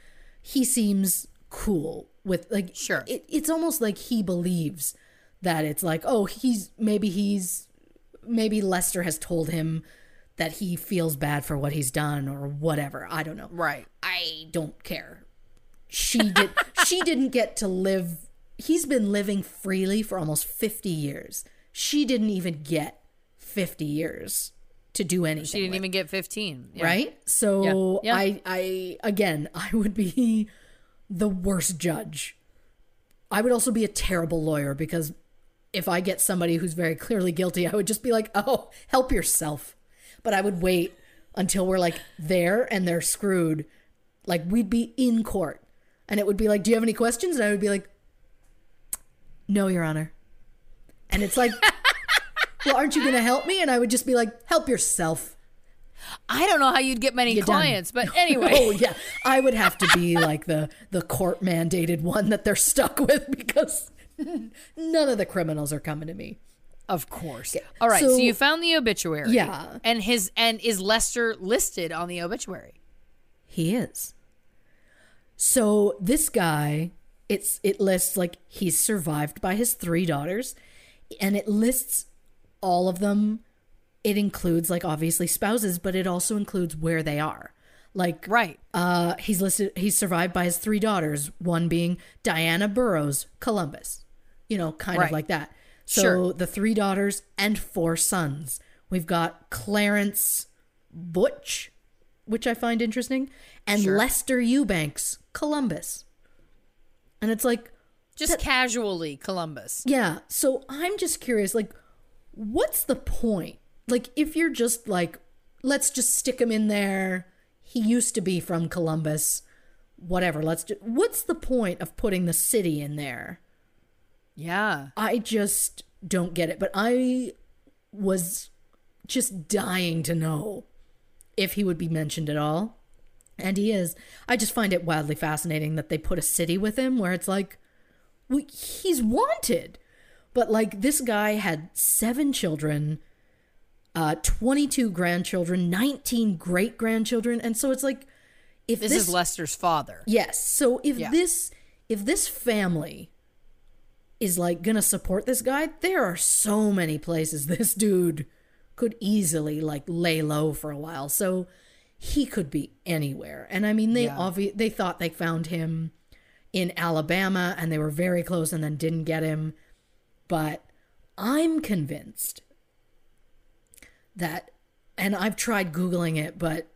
he seems cool with like Sure. It, it's almost like he believes that it's like oh he's maybe he's maybe Lester has told him that he feels bad for what he's done or whatever. I don't know. Right. I don't care. She did she didn't get to live he's been living freely for almost 50 years. She didn't even get 50 years to do anything. She didn't with, even get 15. Yeah. right? So Yeah. Yeah. I I again, I would be the worst judge. I would also be a terrible lawyer because if I get somebody who's very clearly guilty, I would just be like, "Oh, help yourself." But I would wait until we're like there and they're screwed. Like we'd be in court and it would be like, "Do you have any questions?" And I would be like, "No, your honor." And it's like, "Well, aren't you going to help me?" And I would just be like, "Help yourself." I don't know how you'd get many You're done. clients, but anyway. Oh yeah, I would have to be like the the court mandated one that they're stuck with because none of the criminals are coming to me. Of course. Yeah. All right. So, So- you found the obituary. Yeah. And his and is Lester listed on the obituary? He is. So this guy, it's it lists like he's survived by his three daughters, and it lists all of them. It includes like obviously spouses, but it also includes where they are. Like Right. uh he's listed he's survived by his three daughters, one being Diana Burrows, Columbus. You know, kind Right. of like that. So Sure. the three daughters and four sons. We've got Clarence Butch, which I find interesting, and Lester Eubanks, Columbus. And it's like, Just casually Columbus. yeah. So I'm just curious, like, what's the point? Like, if you're just like, let's just stick him in there. He used to be from Columbus. Whatever. Let's do What's the point of putting the city in there? Yeah. I just don't get it. But I was just dying to know if he would be mentioned at all. And he is. I just find it wildly fascinating that they put a city with him where it's like, well, he's wanted. But like this guy had seven children, uh, 22 grandchildren, 19 great grandchildren. And so it's like, if This, is Lester's father. Yes. So if Yeah. this if this family is like gonna support this guy, there are so many places this dude could easily like lay low for a while. So he could be anywhere. And I mean they Yeah. obvi- they thought they found him in Alabama and they were very close and then didn't get him. But I'm convinced that and I've tried googling it but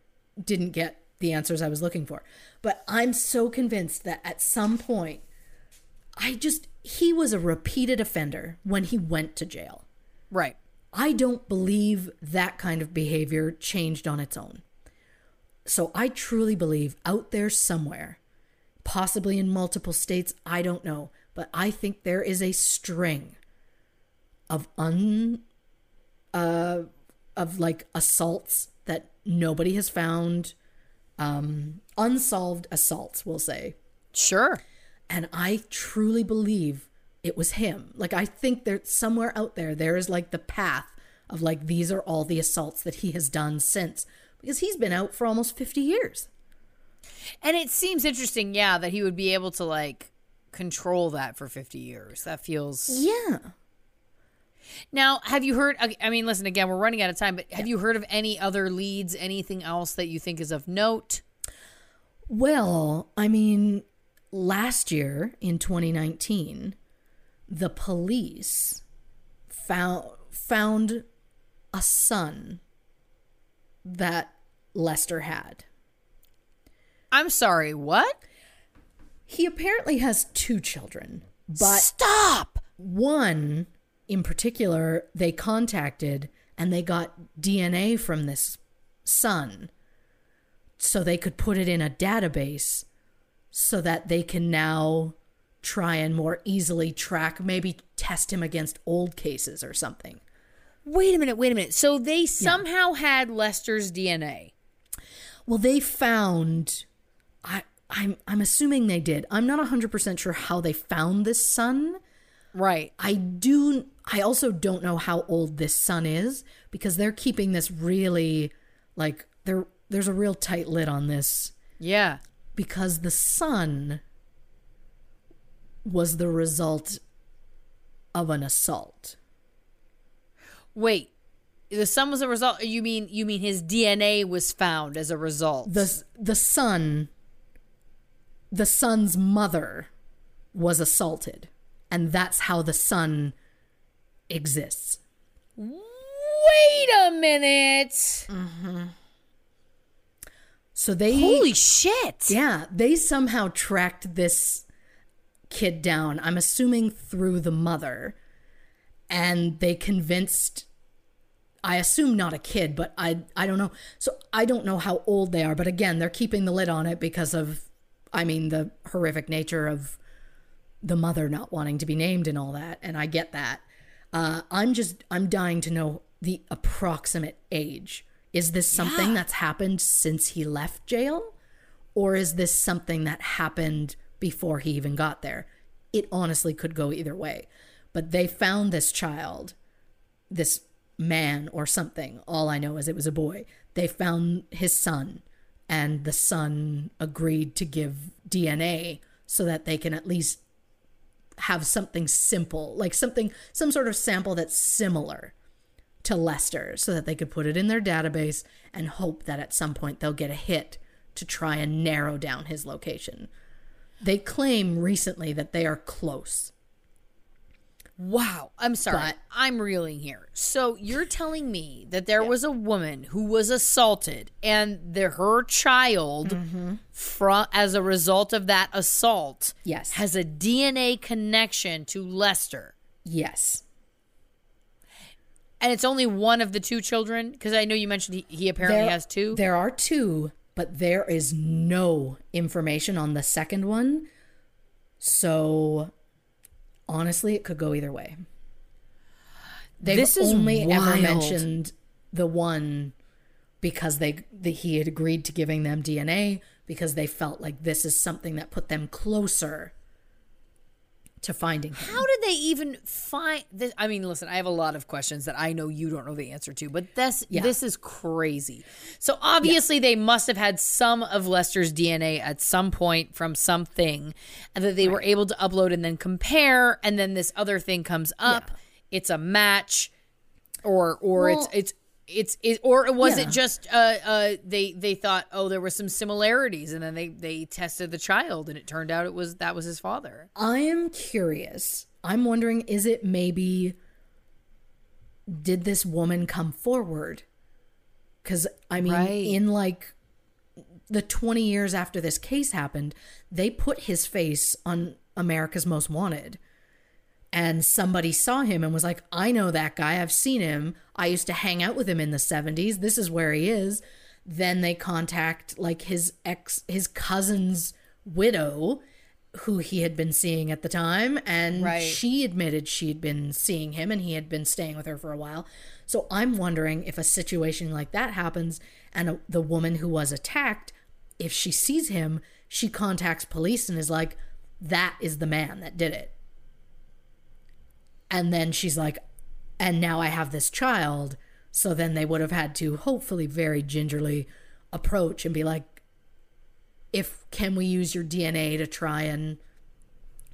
didn't get the answers I was looking for. But I'm so convinced that at some point I just he was a repeated offender when he went to jail. Right. I don't believe that kind of behavior changed on its own. So I truly believe out there somewhere, possibly in multiple states, I don't know, but I think there is a string of un uh of like assaults that nobody has found um unsolved assaults, we'll say. Sure. And I truly believe it was him. Like I think there's somewhere out there there is like the path of like these are all the assaults that he has done since because he's been out for almost 50 years. And it seems interesting, yeah, that he would be able to like control that for 50 years. That feels Yeah. Now, have you heard? I mean, listen again. We're running out of time, but have you heard of any other leads? Anything else that you think is of note? Well, I mean, last year in 2019, the police found found a son that Lester had. I'm sorry. What? He apparently has two children, but Stop. one in particular they contacted and they got DNA from this son so they could put it in a database so that they can now try and more easily track maybe test him against old cases or something. Wait a minute. Wait a minute. So they somehow had Lester's DNA. Well, they found I I'm I'm assuming they did. I'm not 100% sure how they found this son. Right. I do. I also don't know how old this son is because they're keeping this really, like there. There's a real tight lid on this Yeah. because the son was the result of an assault. Wait. The son was a result. You mean you mean his DNA was found as a result? the The son, the son's mother, was assaulted, and that's how the son exists. Wait a minute. Mm-hmm. So they Holy shit. Yeah, they somehow tracked this kid down. I'm assuming through the mother. And they convinced I assume not a kid, but I I don't know. So I don't know how old they are, but again, they're keeping the lid on it because of I mean the horrific nature of the mother not wanting to be named and all that, and I get that. Uh, I'm just I'm dying to know the approximate age. Is this something that's happened since he left jail? Or is this something that happened before he even got there? It honestly could go either way. But they found this child, this man or something. All I know is it was a boy. They found his son, and the son agreed to give DNA so that they can at least have something simple, like something, some sort of sample that's similar to Lester so that they could put it in their database and hope that at some point they'll get a hit to try and narrow down his location. They claim recently that they are close. Wow. I'm sorry. But- I'm reeling here. So you're telling me that there was a woman who was assaulted and the, her child Mm-hmm. from as a result of that assault Yes. has a DNA connection to Lester. Yes. And it's only one of the two children because I know you mentioned he, he apparently There- has two. There are two, but there is no information on the second one. So honestly, it could go either way. They've This is only ever mentioned the one because they the, he had agreed to giving them DNA because they felt like this is something that put them closer to finding him. How did they even find this? I mean, listen, I have a lot of questions that I know you don't know the answer to, but this Yeah. this is crazy. So obviously they must have had some of Lester's DNA at some point from something and that they were able to upload and then compare and then this other thing comes up. It's a match or or Well- it's it's it's it, or was Yeah. it just uh uh they they thought oh there were some similarities and then they they tested the child and it turned out it was that was his father. I am curious. I'm wondering is it maybe did this woman come forward? Cuz I mean Right. in like the 20 years after this case happened, they put his face on America's Most Wanted. And somebody saw him and was like, I know that guy. I've seen him. I used to hang out with him in the 70s. This is where he is. Then they contact like his ex, his cousin's widow, who he had been seeing at the time. And Right. she admitted she'd been seeing him and he had been staying with her for a while. So I'm wondering if a situation like that happens and a, the woman who was attacked, if she sees him, she contacts police and is like, that is the man that did it. And then she's like, and now I have this child. So then they would have had to hopefully very gingerly approach and be like, if can we use your DNA to try and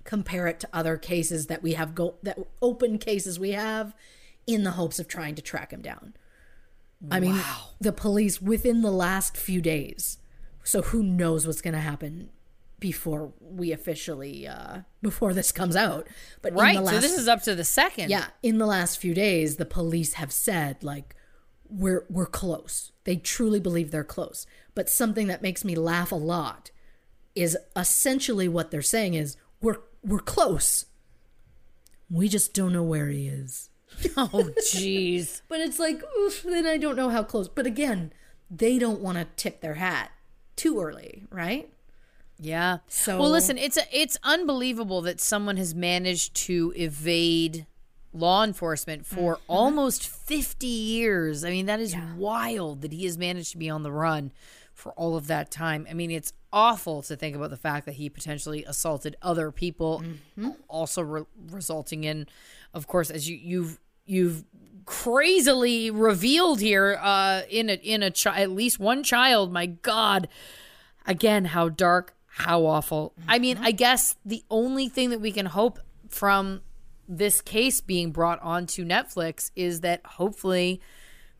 compare it to other cases that we have go that open cases we have in the hopes of trying to track him down. I mean, the police within the last few days. So who knows what's going to happen before we officially uh before this comes out. But Right. last so this is up to the second. yeah, in the last few days, the police have said like we're we're close. They truly believe they're close. But something that makes me laugh a lot is essentially what they're saying is we're we're close. We just don't know where he is. Oh, jeez. But it's like, oof, then I don't know how close. But again, they don't want to tip their hat too early, right? Yeah. So- well, listen, it's a, it's unbelievable that someone has managed to evade law enforcement for Mm-hmm. almost 50 years. I mean, that is wild that he has managed to be on the run for all of that time. I mean, it's awful to think about the fact that he potentially assaulted other people, Mm-hmm. also re- resulting in, of course, as you you've you've crazily revealed here uh in a in a chi- at least one child my god again how dark how awful i mean mm-hmm. i guess the only thing that we can hope from this case being brought onto netflix is that hopefully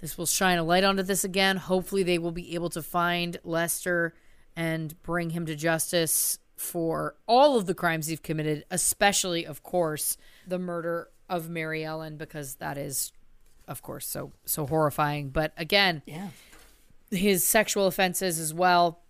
this will shine a light onto this again hopefully they will be able to find lester and bring him to justice for all of the crimes he's committed especially of course the murder of mary ellen because that is of course so so horrifying but again Yeah. his sexual offenses as well.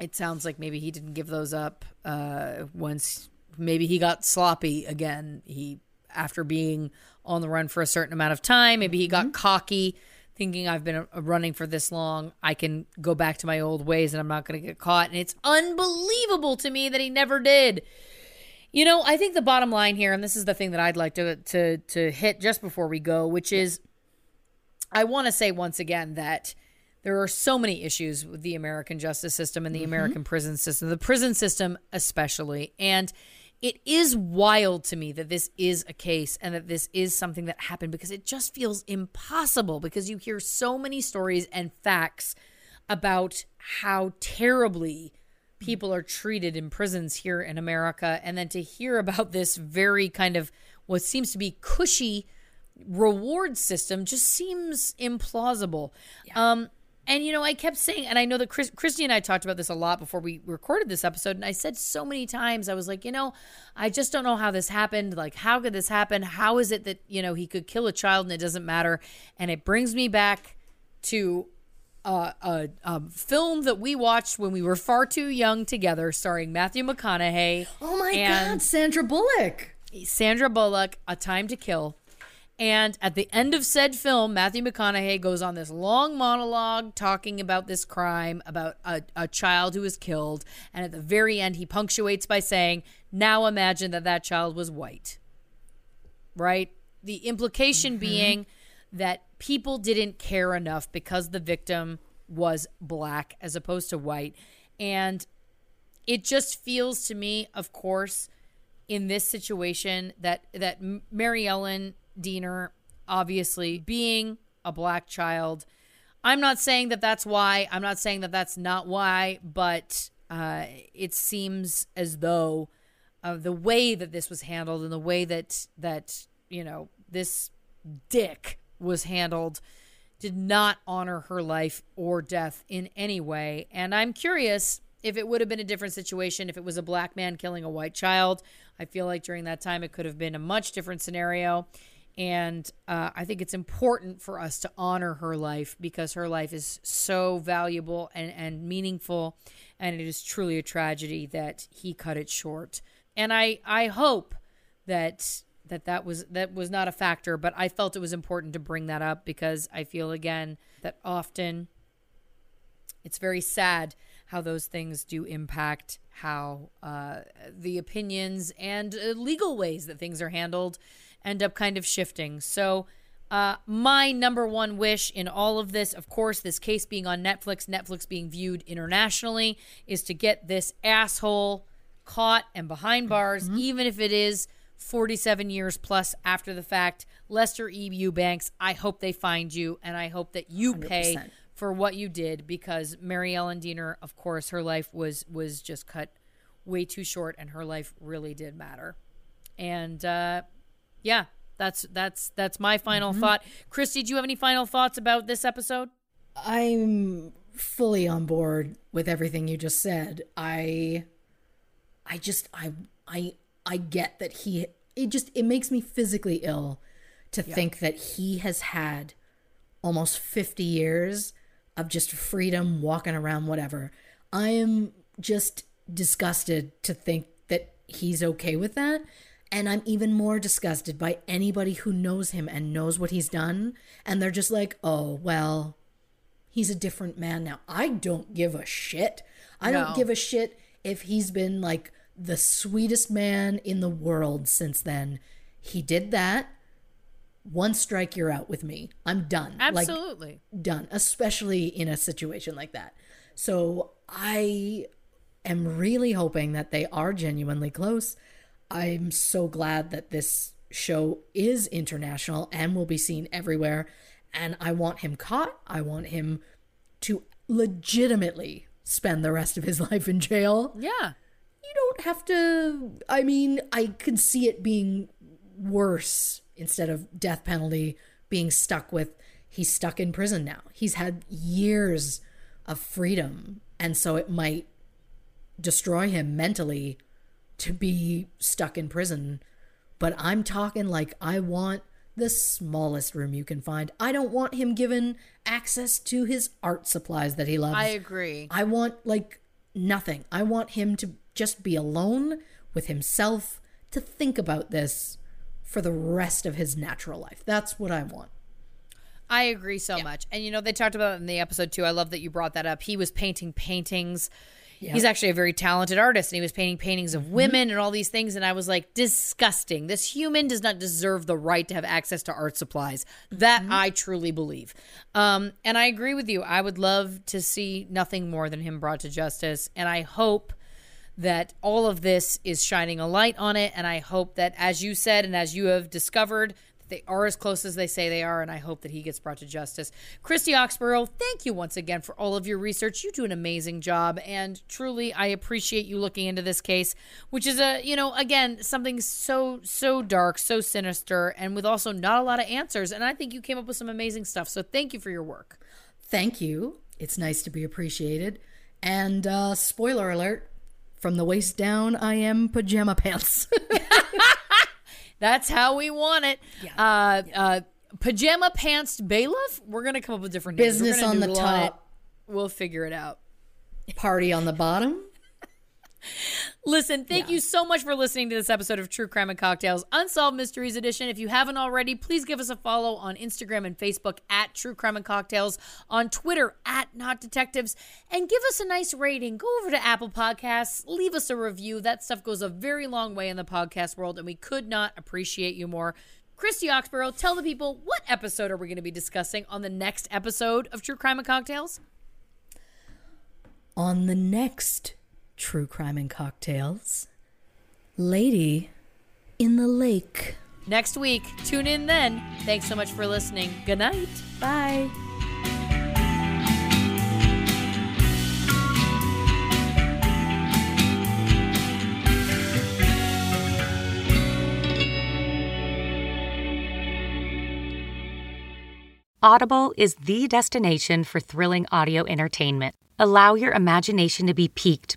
It sounds like maybe he didn't give those up uh, once. Maybe he got sloppy again. He after being on the run for a certain amount of time. Maybe he got cocky, thinking I've been uh, running for this long. I can go back to my old ways and I'm not going to get caught. And it's unbelievable to me that he never did. You know, I think the bottom line here, and this is the thing that I'd like to to to hit just before we go, which is I want to say once again that there are so many issues with the American justice system and the American prison system, the prison system especially. And it is wild to me that this is a case and that this is something that happened because it just feels impossible because you hear so many stories and facts about how terribly people are treated in prisons here in America. And then to hear about this very kind of what seems to be cushy reward system just seems implausible. Um, and you know, I kept saying, and I know that Chris, Christy and I talked about this a lot before we recorded this episode, and I said so many times, I was like, you know, I just don't know how this happened. Like, how could this happen? How is it that you know he could kill a child and it doesn't matter? And it brings me back to uh, a, a film that we watched when we were far too young together, starring Matthew McConaughey. Oh my God, Sandra Bullock. Sandra Bullock, A Time to Kill. And at the end of said film, Matthew McConaughey goes on this long monologue talking about this crime, about a, a child who was killed. And at the very end, he punctuates by saying, Now imagine that that child was white. Right? The implication mm-hmm. being that people didn't care enough because the victim was black as opposed to white. And it just feels to me, of course, in this situation that that Mary Ellen Deener, obviously being a black child, I'm not saying that that's why. I'm not saying that that's not why, but uh, it seems as though uh, the way that this was handled and the way that that you know this dick was handled did not honor her life or death in any way. And I'm curious if it would have been a different situation if it was a black man killing a white child. I feel like during that time it could have been a much different scenario. And uh, I think it's important for us to honor her life because her life is so valuable and, and meaningful. And it is truly a tragedy that he cut it short. And I, I hope that that that was that was not a factor but i felt it was important to bring that up because i feel again that often it's very sad how those things do impact how uh, the opinions and uh, legal ways that things are handled end up kind of shifting so uh, my number one wish in all of this, of course, this case being on Netflix, Netflix being viewed internationally, is to get this asshole caught and behind bars, even if it is 47 years plus after the fact. Lester E. Eubanks, I hope they find you and I hope that you pay 100%. for what you did because Mary Ellen Deener, of course, her life was was just cut way too short and her life really did matter. And uh, yeah, that's that's that's my final mm-hmm. thought. Christy, do you have any final thoughts about this episode? I'm fully on board with everything you just said. I I just I I I get that he it just it makes me physically ill to think that he has had almost 50 years of just freedom walking around whatever. I am just disgusted to think that he's okay with that. And I'm even more disgusted by anybody who knows him and knows what he's done. And they're just like, oh, well, he's a different man now. I don't give a shit. I No. don't give a shit if he's been like the sweetest man in the world since then. He did that. One strike, you're out with me. I'm done. Like, Absolutely. done, especially in a situation like that. So I am really hoping that they are genuinely close. I'm so glad that this show is international and will be seen everywhere. And I want him caught. I want him to legitimately spend the rest of his life in jail yeah. you don't have to i mean i could see it being worse instead of death penalty being stuck with he's stuck in prison now he's had years of freedom and so it might destroy him mentally to be stuck in prison but i'm talking like i want the smallest room you can find i don't want him given access to his art supplies that he loves I agree. I want like nothing. I want him to just be alone with himself to think about this for the rest of his natural life. That's what I want. I agree so much. And you know, they talked about it in the episode too. I love that you brought that up. He was painting paintings. He's actually a very talented artist and he was painting paintings of women and all these things. And I was like, disgusting. This human does not deserve the right to have access to art supplies. That I truly believe. Um, and I agree with you. I would love to see nothing more than him brought to justice. And I hope that all of this is shining a light on it. And I hope that, as you said, and as you have discovered, they are as close as they say they are, and I hope that he gets brought to justice. Christy Oxborough, thank you once again for all of your research. You do an amazing job, and truly, I appreciate you looking into this case, which is a, you know, again, something so, so dark, so sinister, and with also not a lot of answers. And I think you came up with some amazing stuff. So thank you for your work. Thank you. It's nice to be appreciated. And uh, spoiler alert from the waist down, I am pajama pants. That's how we want it. Uh, uh, pajama pants bailiff. We're gonna come up with different names. Business on the top. We'll figure it out. Party on the bottom. Listen, thank you so much for listening to this episode of True Crime and Cocktails Unsolved Mysteries Edition. If you haven't already, please give us a follow on Instagram and Facebook at True Crime and Cocktails, on Twitter at Not Detectives, and give us a nice rating. Go over to Apple Podcasts, leave us a review. That stuff goes a very long way in the podcast world, and we could not appreciate you more. Christy Oxborough, tell the people what episode are we going to be discussing on the next episode of True Crime and Cocktails? On the next True Crime and Cocktails, Lady in the Lake. Next week. Tune in then. Thanks so much for listening. Good night. Bye. Audible is the destination for thrilling audio entertainment. Allow your imagination to be piqued